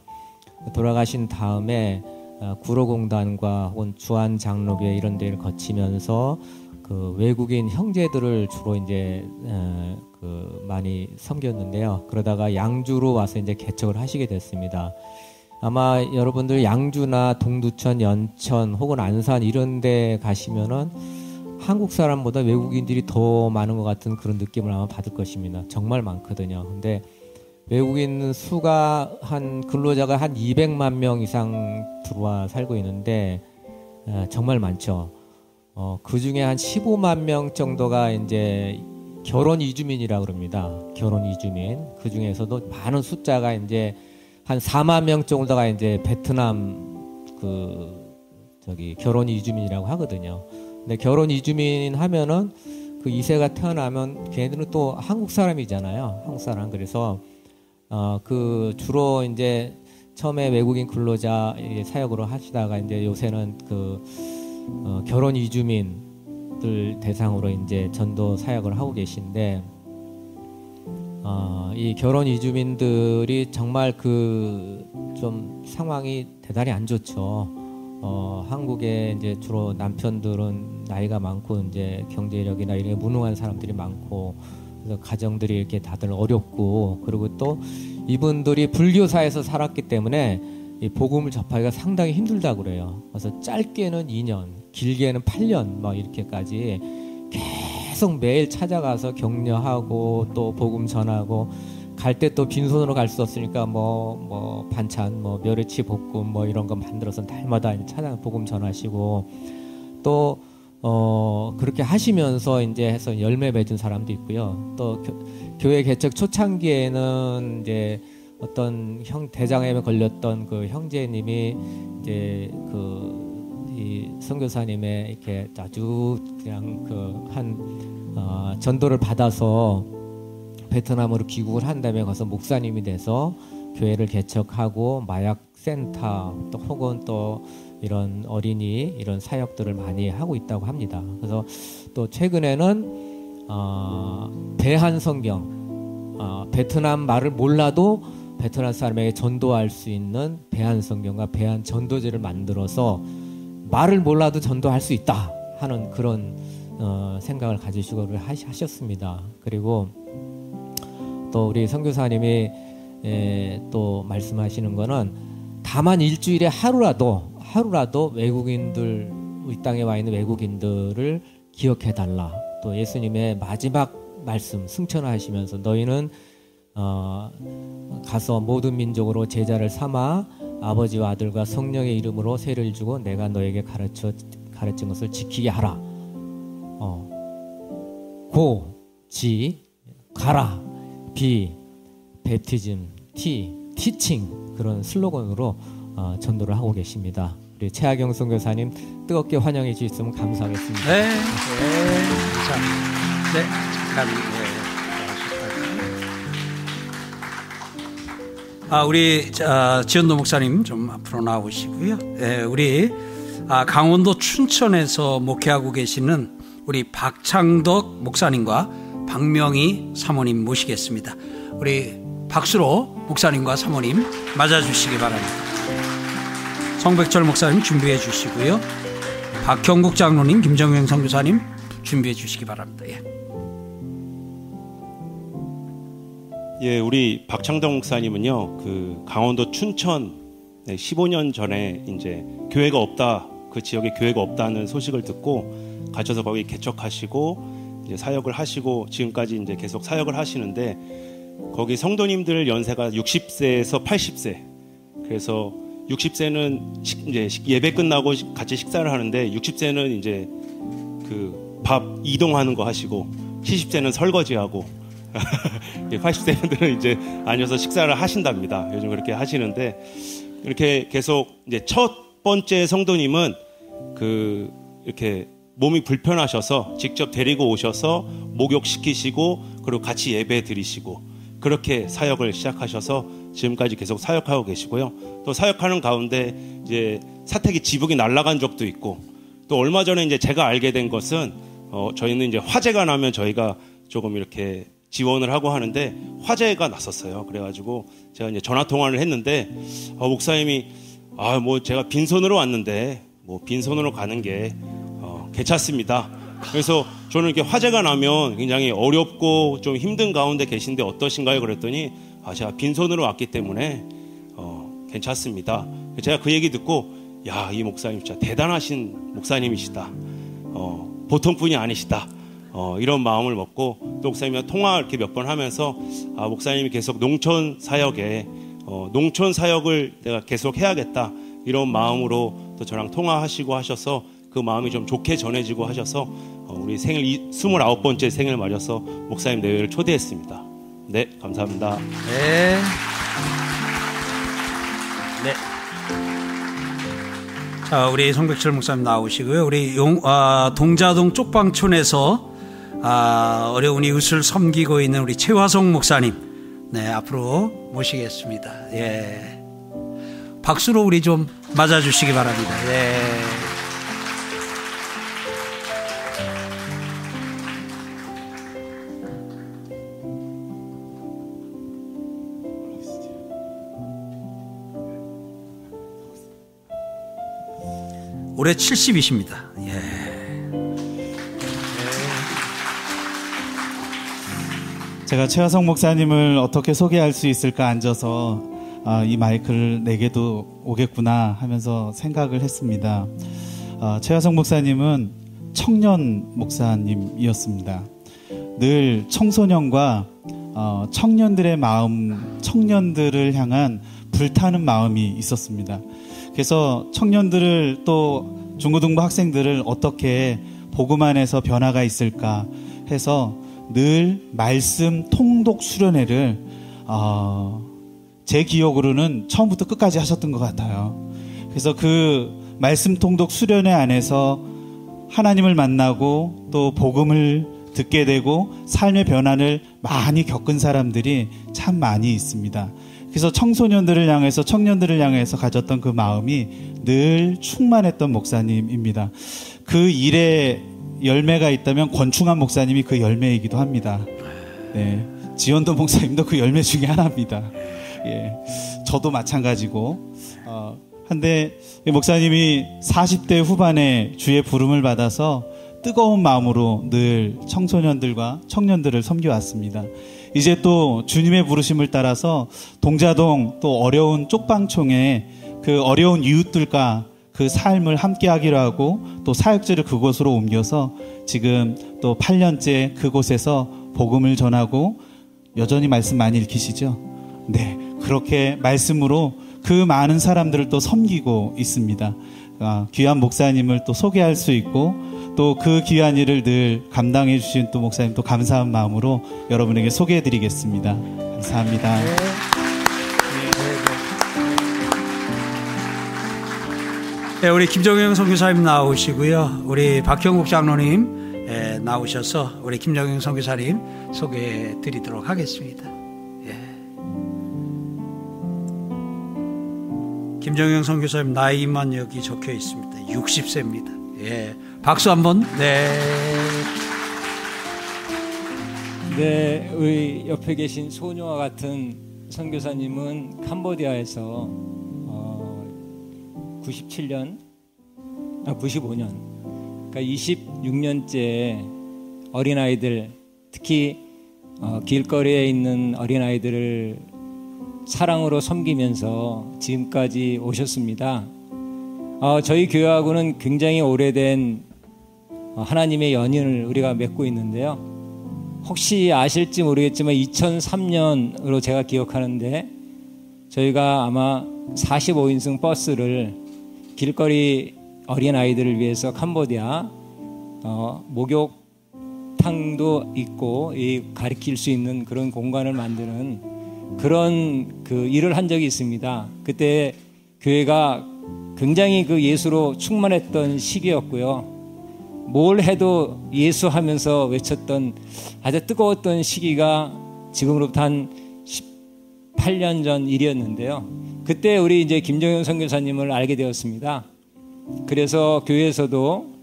돌아가신 다음에 어, 구로공단과 혹은 주한 장로교회 이런 데를 거치면서 그 외국인 형제들을 주로 이제 어, 그 많이 섬겼는데요. 그러다가 양주로 와서 이제 개척을 하시게 됐습니다. 아마 여러분들 양주나 동두천, 연천 혹은 안산 이런 데 가시면은 한국 사람보다 외국인들이 더 많은 것 같은 그런 느낌을 아마 받을 것입니다. 정말 많거든요. 근데 외국인 수가 한 근로자가 한 200만 명 이상 들어와 살고 있는데 어, 정말 많죠. 어, 그 중에 한 15만 명 정도가 이제 결혼 이주민이라 그럽니다. 결혼 이주민. 그 중에서도 많은 숫자가 이제 한 4만 명 정도가 이제 베트남 그 저기 결혼 이주민이라고 하거든요. 근데 결혼 이주민 하면은 그 2세가 태어나면 걔네들은 또 한국 사람이잖아요. 한국 사람. 그래서 어, 그 주로 이제 처음에 외국인 근로자 사역으로 하시다가 이제 요새는 그 어, 결혼 이주민들 대상으로 이제 전도 사역을 하고 계신데 어, 이 결혼 이주민들이 정말 그 좀 상황이 대단히 안 좋죠. 어, 한국에 이제 주로 남편들은 나이가 많고 이제 경제력이나 이런 무능한 사람들이 많고 그래서 가정들이 이렇게 다들 어렵고 그리고 또 이분들이 불교사에서 살았기 때문에 이 복음을 접하기가 상당히 힘들다 그래요. 그래서 짧게는 2년, 길게는 8년 막 이렇게까지 계속 매일 찾아가서 격려하고 또 복음 전하고 갈 때 또 빈손으로 갈 수 없으니까 뭐뭐 뭐 반찬 뭐 멸치 볶음 뭐 이런 거 만들어서 날마다 찾아 복음 전하시고 또 어, 그렇게 하시면서 이제 해서 열매 맺은 사람도 있고요. 또 교, 회 개척 초창기에는 이제 어떤 형 대장암에 걸렸던 그 형제님이 이제 그 이 선교사님의 이렇게 아주 그냥 그한 어, 전도를 받아서 베트남으로 귀국을 한 다음에 가서 목사님이 돼서 교회를 개척하고 마약 센터 또 혹은 또 이런 어린이 이런 사역들을 많이 하고 있다고 합니다. 그래서 또 최근에는 어, 대한 성경 어, 베트남 말을 몰라도 베트남 사람에게 전도할 수 있는 배한 성경과 배한 전도제를 만들어서 말을 몰라도 전도할 수 있다 하는 그런 어, 생각을 가지시고 하셨습니다. 그리고 또 우리 선교사님이 에, 또 말씀하시는 거는 다만 일주일에 하루라도 하루라도 외국인들 우리 땅에 와 있는 외국인들을 기억해 달라. 또 예수님의 마지막 말씀 승천하시면서 너희는 어, 가서 모든 민족으로 제자를 삼아 아버지와 아들과 성령의 이름으로 세를 주고 내가 너에게 가르쳐 가르친 것을 지키게 하라. 어. 고, 지, 가라, 비, 베티즘, 티, 티칭 그런 슬로건으로 어, 전도를 하고 계십니다. 최하경 선교사님 뜨겁게 환영해 주셨으면 감사하겠습니다. 네. 네. 자, 네. 잠깐, 네. 아, 우리 아, 지현도 목사님 좀 앞으로 나오시고요. 네, 우리 아, 강원도 춘천에서 목회하고 계시는 우리 박창덕 목사님과 박명희 사모님 모시겠습니다. 우리 박수로 목사님과 사모님 맞아주시기 바랍니다. 성백철 목사님 준비해 주시고요. 박형국 장로님, 김정영 선교사님 준비해 주시기 바랍니다. 예. 예, 우리 박창덕 목사님은요, 그 강원도 춘천 15년 전에 이제 교회가 없다, 그 지역에 교회가 없다는 소식을 듣고 가셔서 거기 개척하시고 이제 사역을 하시고 지금까지 이제 계속 사역을 하시는데 거기 성도님들 연세가 60세에서 80세. 그래서 60세는 식, 이제 예배 끝나고 같이 식사를 하는데 60세는 이제 그 밥 이동하는 거 하시고 70세는 설거지하고 80세 분들은 (laughs) 이제 앉아서 식사를 하신답니다. 요즘 그렇게 하시는데 이렇게 계속 이제 첫 번째 성도님은 그 이렇게 몸이 불편하셔서 직접 데리고 오셔서 목욕시키시고 그리고 같이 예배 드리시고 그렇게 사역을 시작하셔서 지금까지 계속 사역하고 계시고요. 또 사역하는 가운데 이제 사택이 지붕이 날아간 적도 있고 또 얼마 전에 이제 제가 알게 된 것은 어 저희는 이제 화재가 나면 저희가 조금 이렇게 지원을 하고 하는데 화재가 났었어요. 그래가지고 제가 이제 전화 통화를 했는데 어, 목사님이 아 뭐 제가 빈손으로 왔는데 뭐 빈손으로 가는 게 어, 괜찮습니다. 그래서 저는 이렇게 화재가 나면 굉장히 어렵고 좀 힘든 가운데 계신데 어떠신가요? 그랬더니 아 제가 빈손으로 왔기 때문에 괜찮습니다. 제가 그 얘기 듣고 야, 이 목사님 진짜 대단하신 목사님이시다. 어, 보통 분이 아니시다. 어, 이런 마음을 먹고 또 목사님과 통화 이렇게 몇 번 하면서 아, 목사님이 계속 농촌 사역에 어, 농촌 사역을 내가 계속 해야겠다. 이런 마음으로 또 저랑 통화하시고 하셔서 그 마음이 좀 좋게 전해지고 하셔서 어, 우리 생일 29번째 생일 맞아서 목사님 내외를 초대했습니다. 네, 감사합니다. 네. 네. 자, 우리 송백철 목사님 나오시고요. 우리 용, 아, 동자동 쪽방촌에서 아, 어려운 이웃을 섬기고 있는 우리 최화성 목사님, 네, 앞으로 모시겠습니다. 예. 박수로 우리 좀 맞아주시기 바랍니다. 예. 올해 70이십니다. 예. 제가 최하성 목사님을 어떻게 소개할 수 있을까 앉아서 아, 이 마이크를 내게도 오겠구나 하면서 생각을 했습니다. 아, 최하성 목사님은 청년 목사님이었습니다. 늘 청소년과 어, 청년들의 마음, 청년들을 향한 불타는 마음이 있었습니다. 그래서 청년들을 또 중고등부 학생들을 어떻게 복음 안에서 변화가 있을까 해서 늘 말씀 통독 수련회를 어, 제 기억으로는 처음부터 끝까지 하셨던 것 같아요. 그래서 그 말씀 통독 수련회 안에서 하나님을 만나고 또 복음을 듣게 되고 삶의 변화를 많이 겪은 사람들이 참 많이 있습니다. 그래서 청소년들을 향해서 청년들을 향해서 가졌던 그 마음이 늘 충만했던 목사님입니다. 그 일에 열매가 있다면 권충한 목사님이 그 열매이기도 합니다. 네. 지원도 목사님도 그 열매 중에 하나입니다. 예. 저도 마찬가지고. 어, 한데 목사님이 40대 후반에 주의 부름을 받아서 뜨거운 마음으로 늘 청소년들과 청년들을 섬겨왔습니다. 이제 또 주님의 부르심을 따라서 동자동 또 어려운 쪽방총에 그 어려운 이웃들과 그 삶을 함께 하기로 하고 또 사역지를 그곳으로 옮겨서 지금 또 8년째 그곳에서 복음을 전하고 여전히 말씀 많이 읽히시죠? 네. 그렇게 말씀으로 그 많은 사람들을 또 섬기고 있습니다. 아, 귀한 목사님을 또 소개할 수 있고 또 그 귀한 일을 늘 감당해 주신 또 목사님 또 감사한 마음으로 여러분에게 소개해 드리겠습니다. 감사합니다. 네, 우리 김정영 선교사님 나오시고요. 우리 박형국 장로님 예, 나오셔서 우리 김정영 선교사님 소개해 드리도록 하겠습니다. 예. 김정영 선교사님 나이만 여기 적혀 있습니다. 60세입니다. 예. 박수 한번. 네. 네, 우리 옆에 계신 소녀와 같은 선교사님은 캄보디아에서 어, 97년, 아 95년, 그러니까 26년째 어린 아이들, 특히 어, 길거리에 있는 어린 아이들을 사랑으로 섬기면서 지금까지 오셨습니다. 어, 저희 교회하고는 굉장히 오래된 어, 하나님의 연인을 우리가 맺고 있는데요. 혹시 아실지 모르겠지만 2003년으로 제가 기억하는데 저희가 아마 45인승 버스를 길거리 어린 아이들을 위해서 캄보디아 어, 목욕탕도 있고 이 가리킬 수 있는 그런 공간을 만드는 그런 그 일을 한 적이 있습니다. 그때 교회가 굉장히 그 예수로 충만했던 시기였고요. 뭘 해도 예수 하면서 외쳤던 아주 뜨거웠던 시기가 지금으로부터 한 18년 전 일이었는데요. 그때 우리 이제 김정현 선교사님을 알게 되었습니다. 그래서 교회에서도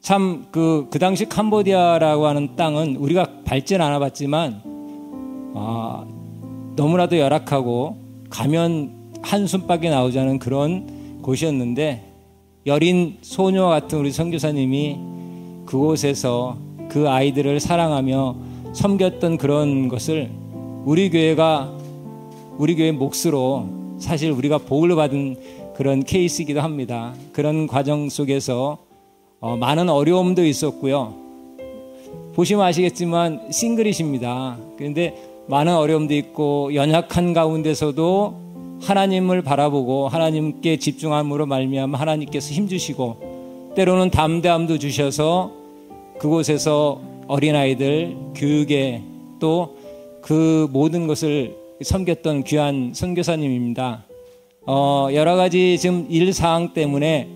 참 그 그 당시 캄보디아라고 하는 땅은 우리가 밟지는 않아봤지만 아, 너무나도 열악하고 가면 한숨밖에 나오지 않은 그런 곳이었는데 여린 소녀와 같은 우리 선교사님이 그곳에서 그 아이들을 사랑하며 섬겼던 그런 것을 우리 교회가 우리 교회 몫으로 사실 우리가 복을 받은 그런 케이스이기도 합니다. 그런 과정 속에서 어, 많은 어려움도 있었고요. 보시면 아시겠지만 싱글이십니다. 그런데 많은 어려움도 있고 연약한 가운데서도 하나님을 바라보고 하나님께 집중함으로 말미암아 하나님께서 힘 주시고 때로는 담대함도 주셔서 그곳에서 어린아이들 교육에 또 그 모든 것을 섬겼던 귀한 선교사님입니다. 어, 여러 가지 지금 일 사항 때문에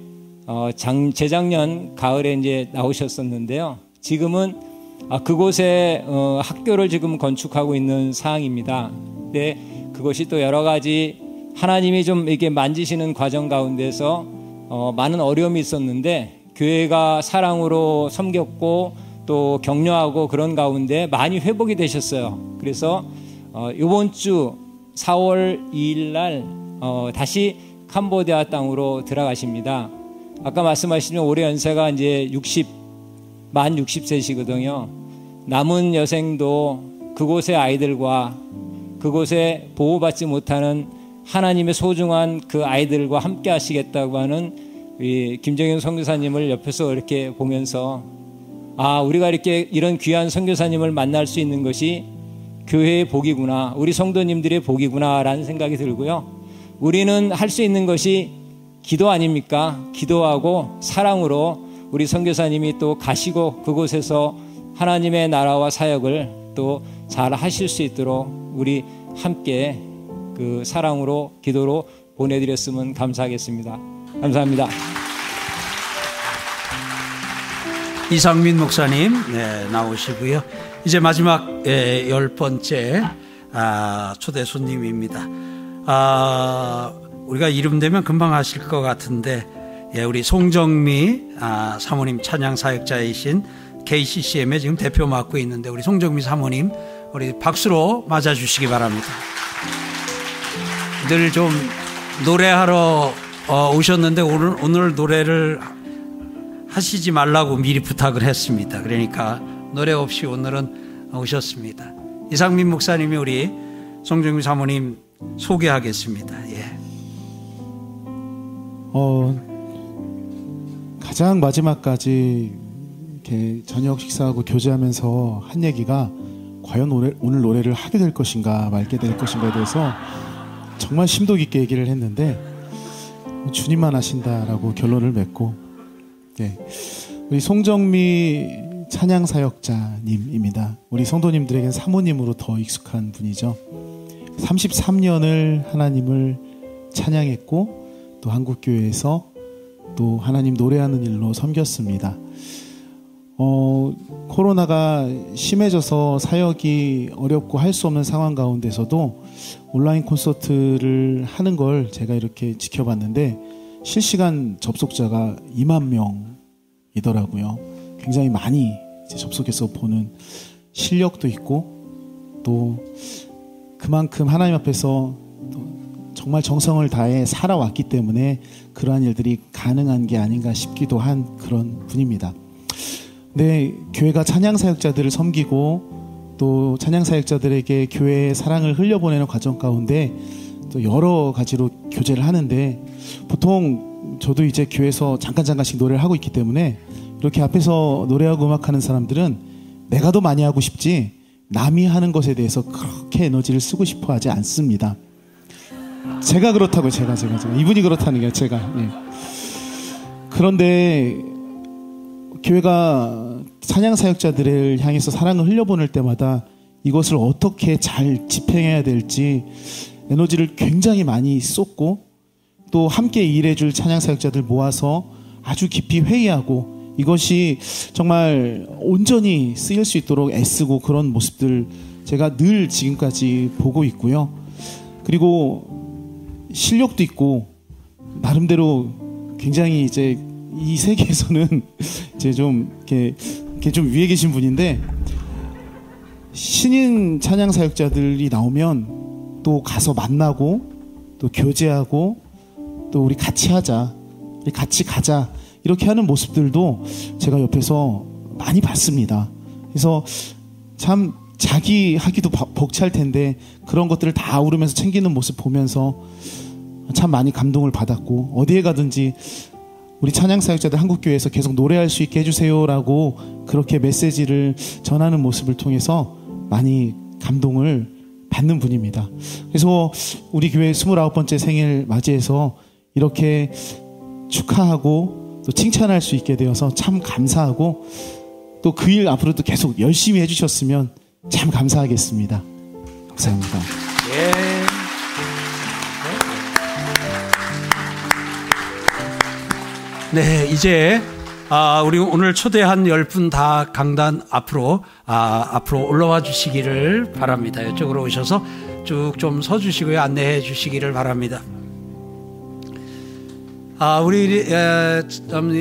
어, 장, 재작년 가을에 이제 나오셨었는데요. 지금은 아, 그곳에 어, 학교를 지금 건축하고 있는 상황입니다. 근데 그것이 또 여러 가지 하나님이 좀 이렇게 만지시는 과정 가운데서 어, 많은 어려움이 있었는데 교회가 사랑으로 섬겼고 또 격려하고 그런 가운데 많이 회복이 되셨어요. 그래서 어, 이번 주 4월 2일 날 어, 다시 캄보디아 땅으로 들어가십니다. 아까 말씀하신 올해 연세가 이제 60, 만 60세시거든요. 남은 여생도 그곳의 아이들과 그곳에 보호받지 못하는 하나님의 소중한 그 아이들과 함께 하시겠다고 하는 김정현 선교사님을 옆에서 이렇게 보면서 아, 우리가 이렇게 이런 귀한 선교사님을 만날 수 있는 것이 교회의 복이구나. 우리 성도님들의 복이구나라는 생각이 들고요. 우리는 할 수 있는 것이 기도 아닙니까? 기도하고 사랑으로 우리 선교사님이 또 가시고 그곳에서 하나님의 나라와 사역을 또 잘 하실 수 있도록 우리 함께 그 사랑으로 기도로 보내드렸으면 감사하겠습니다. 감사합니다. 이상민 목사님 네, 나오시고요. 이제 마지막 예, 열 번째 아, 초대 손님입니다. 아, 우리가 이름 되면 금방 아실 것 같은데 예, 우리 송정미 아, 사모님 찬양 사역자이신 KCCM의 지금 대표 맡고 있는데 우리 송정미 사모님 우리 박수로 맞아주시기 바랍니다. 늘 좀 노래하러 어, 오셨는데 오늘 오늘 노래를 하시지 말라고 미리 부탁을 했습니다. 그러니까 노래 없이 오늘은 오셨습니다. 이상민 목사님이 우리 송정미 사모님 소개하겠습니다. 예. 어, 가장 마지막까지 이렇게 저녁 식사하고 교제하면서 한 얘기가 과연 오늘, 오늘 노래를 하게 될 것인가 말게 될 것인가에 대해서 정말 심도 깊게 얘기를 했는데 주님만 하신다라고 결론을 맺고 네. 우리 송정미 찬양 사역자님입니다. 우리 성도님들에겐 사모님으로 더 익숙한 분이죠. 33년을 하나님을 찬양했고 또 한국 교회에서 또 하나님 노래하는 일로 섬겼습니다. 어, 코로나가 심해져서 사역이 어렵고 할 수 없는 상황 가운데서도 온라인 콘서트를 하는 걸 제가 이렇게 지켜봤는데 실시간 접속자가 2만 명이더라고요. 굉장히 많이 접속해서 보는 실력도 있고 또 그만큼 하나님 앞에서 정말 정성을 다해 살아왔기 때문에 그러한 일들이 가능한 게 아닌가 싶기도 한 그런 분입니다. 네, 교회가 찬양 사역자들을 섬기고 또 찬양 사역자들에게 교회의 사랑을 흘려보내는 과정 가운데 또 여러 가지로 교제를 하는데 보통 저도 이제 교회에서 잠깐 잠깐씩 노래를 하고 있기 때문에 이렇게 앞에서 노래하고 음악하는 사람들은 내가 더 많이 하고 싶지 남이 하는 것에 대해서 그렇게 에너지를 쓰고 싶어 하지 않습니다. 제가 그렇다고 제가 제가 제가 이분이 그렇다는 게 제가 네. 그런데 교회가 찬양 사역자들을 향해서 사랑을 흘려보낼 때마다 이것을 어떻게 잘 집행해야 될지 에너지를 굉장히 많이 쏟고 또 함께 일해줄 찬양 사역자들 모아서 아주 깊이 회의하고 이것이 정말 온전히 쓰일 수 있도록 애쓰고 그런 모습들 제가 늘 지금까지 보고 있고요. 그리고 실력도 있고 나름대로 굉장히 이제 이 세계에서는 (laughs) 이제 좀 이렇게, 이렇게 좀 위에 계신 분인데 신인 찬양 사역자들이 나오면 또 가서 만나고 또 교제하고 또 우리 같이 하자, 우리 같이 가자 이렇게 하는 모습들도 제가 옆에서 많이 봤습니다. 그래서 참 자기 하기도 벅찰 텐데 그런 것들을 다 아우르면서 챙기는 모습 보면서 참 많이 감동을 받았고 어디에 가든지 우리 찬양 사역자들 한국교회에서 계속 노래할 수 있게 해주세요라고 그렇게 메시지를 전하는 모습을 통해서 많이 감동을 받는 분입니다. 그래서 우리 교회 29번째 생일 맞이해서 이렇게 축하하고 또 칭찬할 수 있게 되어서 참 감사하고 또 그 일 앞으로도 계속 열심히 해주셨으면 참 감사하겠습니다. 감사합니다. 예. 네, 이제 아, 우리 오늘 초대한 열 분 다 강단 앞으로, 아, 앞으로 올라와 주시기를 바랍니다. 이쪽으로 오셔서 쭉 좀 서 주시고요. 안내해 주시기를 바랍니다. 아, 우리, 에, 참,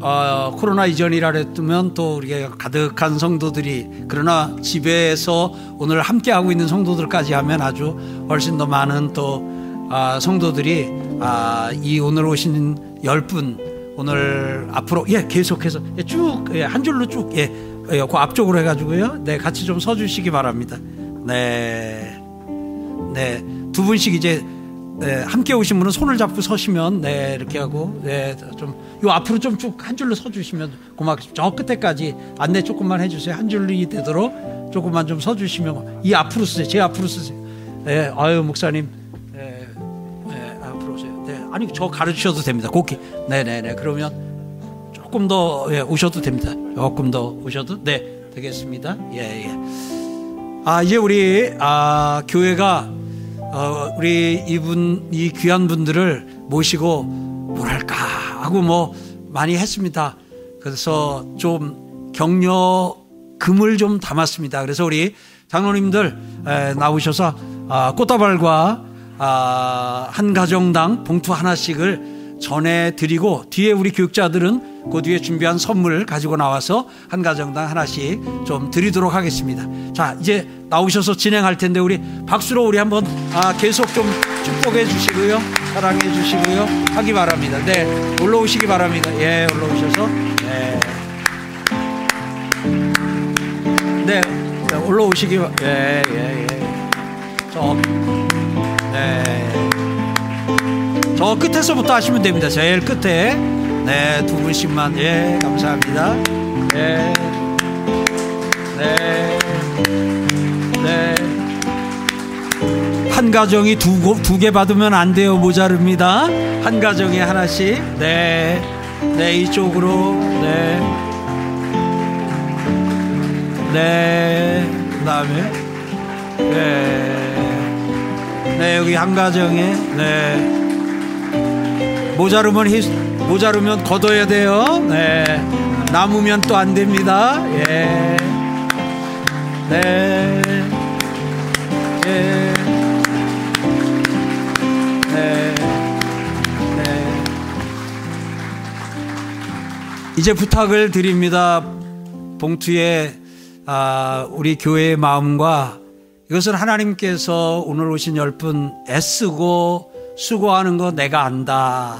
어, 코로나 이전이라 그랬으면 또 우리가 가득한 성도들이 그러나 집에서 오늘 함께 하고 있는 성도들까지 하면 아주 훨씬 더 많은 또, 아, 성도들이, 아, 이 오늘 오신 열 분, 오늘 앞으로, 예, 계속해서, 예, 쭉, 예, 한 줄로 쭉, 예, 예, 그 앞쪽으로 해가지고요. 네, 같이 좀 서주시기 바랍니다. 네. 네, 두 분씩 이제 네, 함께 오신 분은 손을 잡고 서시면 네 이렇게 하고 네좀요 앞으로 좀 쭉 한 줄로 서주시면 고맙겠습니다. 저 끝에까지 안내 조금만 해주세요. 한 줄로 되도록 조금만 좀 서주시면 이 앞으로 쓰세요. 제 앞으로 쓰세요. 네, 아유 목사님, 아니 저 가르치셔도 됩니다. 곱게. 네네네. 그러면 조금 더 예, 오셔도 됩니다. 조금 더 오셔도 네 되겠습니다. 예 예. 아 이제 우리 아 교회가 어, 우리 이분 이 귀한 분들을 모시고 뭐랄까 하고 뭐 많이 했습니다. 그래서 좀 격려 금을 좀 담았습니다. 그래서 우리 장로님들 에, 나오셔서 아, 꽃다발과 아, 한 가정당 봉투 하나씩을 전해드리고 뒤에 우리 교육자들은 그 뒤에 준비한 선물 가지고 나와서 한 가정당 하나씩 좀 드리도록 하겠습니다. 자 이제 나오셔서 진행할 텐데 우리 박수로 우리 한번 아, 계속 좀 축복해 주시고요 사랑해 주시고요 하기 바랍니다. 네 올라오시기 바랍니다. 예 올라오셔서 네, 네, 네 올라오시기 예예 예, 예. 저 네. 저 끝에서부터 하시면 됩니다. 제일 끝에. 네, 두 분씩만. 예, 감사합니다. 네. 네. 네. 한 가정이 두, 두 개 받으면 안 돼요. 모자릅니다. 한 가정에 하나씩. 네. 네, 이쪽으로. 네. 네. 그 다음에. 네. 네, 여기 한 가정에. 네. 모자르면 히, 모자르면 걷어야 돼요. 네. 남으면 또 안 됩니다. 예. 네. 예. 네. 네. 이제 부탁을 드립니다. 봉투에 아, 우리 교회의 마음과 이것을 하나님께서 오늘 오신 열 분 애쓰고 수고하는 거 내가 안다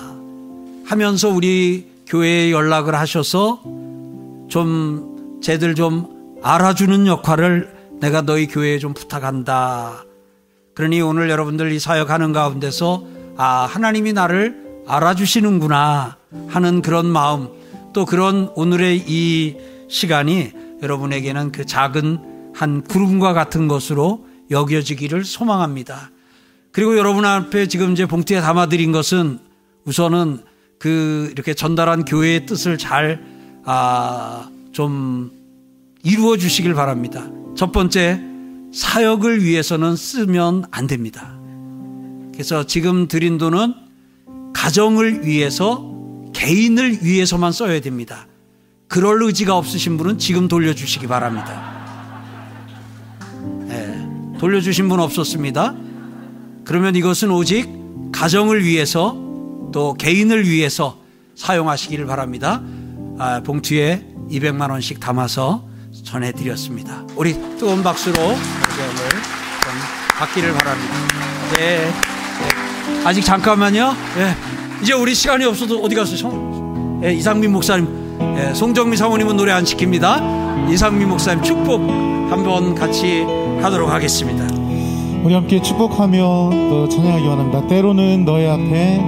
하면서 우리 교회에 연락을 하셔서 좀 쟤들 좀 알아주는 역할을 내가 너희 교회에 좀 부탁한다. 그러니 오늘 여러분들 이 사역하는 가운데서 아, 하나님이 나를 알아주시는구나 하는 그런 마음 또 그런 오늘의 이 시간이 여러분에게는 그 작은 한 구름과 같은 것으로 여겨지기를 소망합니다. 그리고 여러분 앞에 지금 이제 봉투에 담아드린 것은 우선은 그 이렇게 전달한 교회의 뜻을 잘, 아, 좀 이루어 주시길 바랍니다. 첫 번째, 사역을 위해서는 쓰면 안 됩니다. 그래서 지금 드린 돈은 가정을 위해서, 개인을 위해서만 써야 됩니다. 그럴 의지가 없으신 분은 지금 돌려주시기 바랍니다. 네, 돌려주신 분 없었습니다. 그러면 이것은 오직 가정을 위해서 또 개인을 위해서 사용하시기를 바랍니다. 아, 봉투에 200만 원씩 담아서 전해드렸습니다. 우리 뜨거운 박수로 오늘 받기를 바랍니다. 네. 네. 아직 잠깐만요. 네. 이제 우리 시간이 없어도 어디 갔어요? 네, 이상민 목사님, 네, 송정미 사모님은 노래 안 시킵니다. 이상민 목사님 축복 한번 같이 하도록 하겠습니다. 우리 함께 축복하며 또 찬양하기 원합니다. 때로는 너의 앞에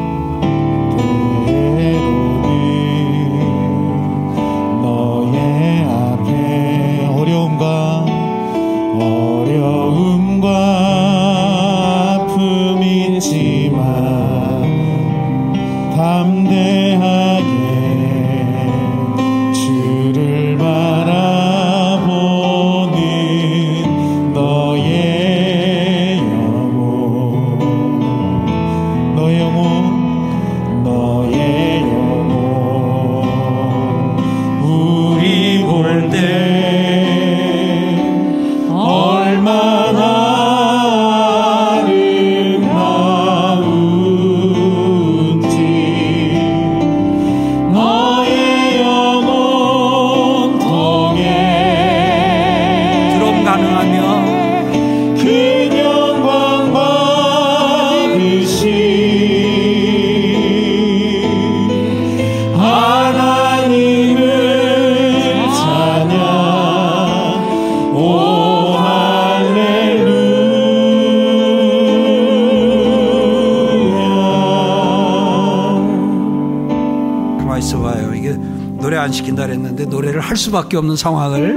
할 수밖에 없는 상황을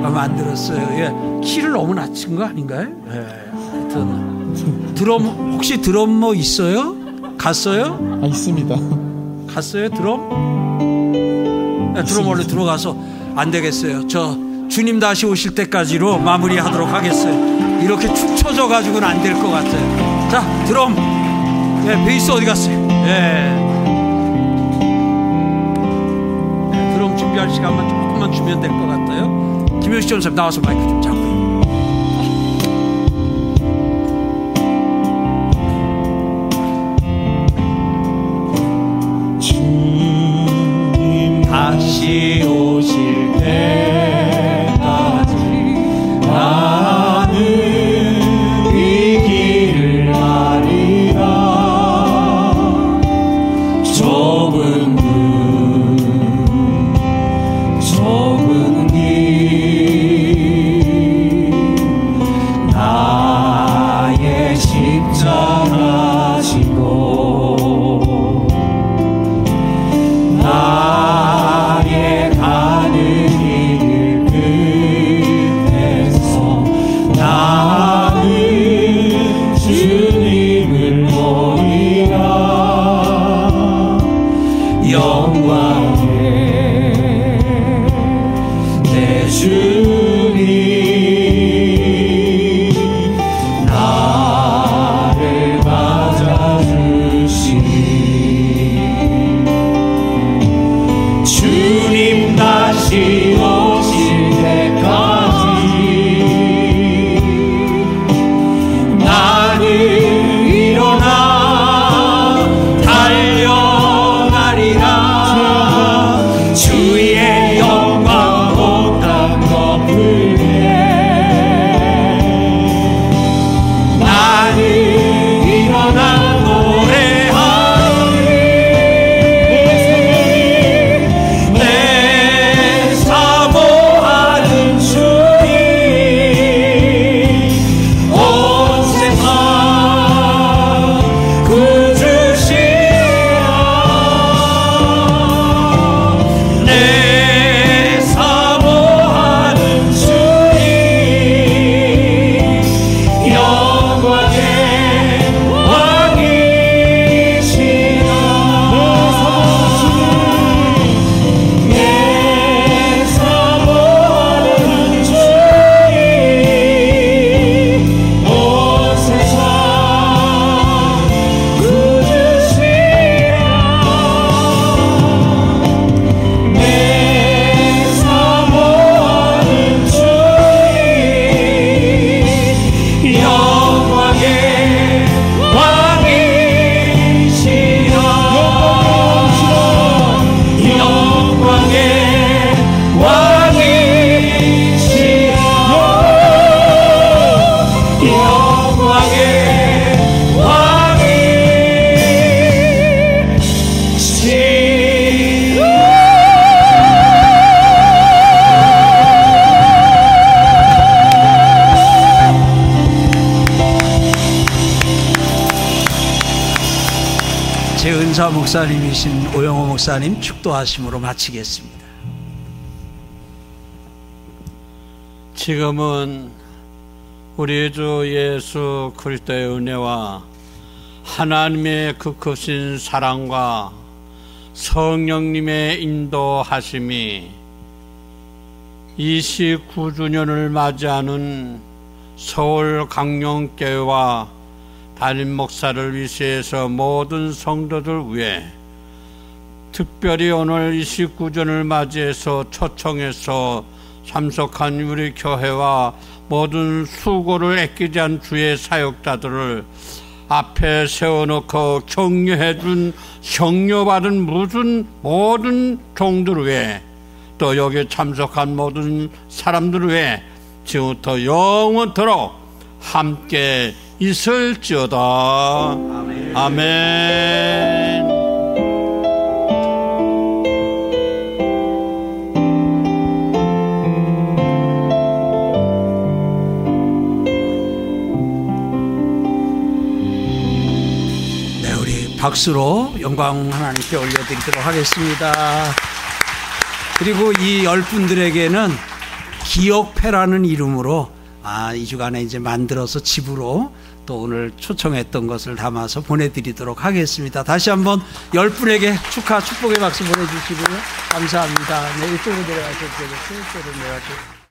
만들었어요. 예. 키를 너무 낮춘 거 아닌가요? 예. 하여튼 드럼 혹시 드럼 뭐 있어요? 갔어요? 아, 있습니다. 갔어요 드럼? 네, 드럼 원래 들어가서 안 되겠어요. 저 주님 다시 오실 때까지로 마무리하도록 하겠어요. 이렇게 축 처져 가지고는 안 될 것 같아요. 자 드럼, 예, 베이스 어디 갔어요? 예. 네, 드럼 준비할 시간만 조금만 주면 될 것 같아요. 김효시 전사님 나와서 마이크 좀 잡고요. 주님 다시 목사님 축도하심으로 마치겠습니다. 지금은 우리 주 예수 그리스도의 은혜와 하나님의 그 크신 사랑과 성령님의 인도하심이 29주년을 맞이하는 서울 강령교회와 담임 목사를 위시해서 모든 성도들 위해 특별히 오늘 29주년을 맞이해서 초청해서 참석한 우리 교회와 모든 수고를 아끼지 않은 주의 사역자들을 앞에 세워놓고 격려해 준 격려받은 무슨 모든 종들 외에 또 여기 참석한 모든 사람들 외에 지금부터 영원토록 함께 있을지어다 아멘. 네, 우 박수로 영광 하나님께 올려드리도록 하겠습니다. 그리고 이 열 분들에게는 기억패라는 이름으로 아, 이 주간에 이제 만들어서 집으로 또 오늘 초청했던 것을 담아서 보내드리도록 하겠습니다. 다시 한번 열 분에게 축하 축복의 박수 보내주시고요. 감사합니다. 네, 이쪽으로 내려가셔도 되겠어요. 이쪽으로 내려가셔도.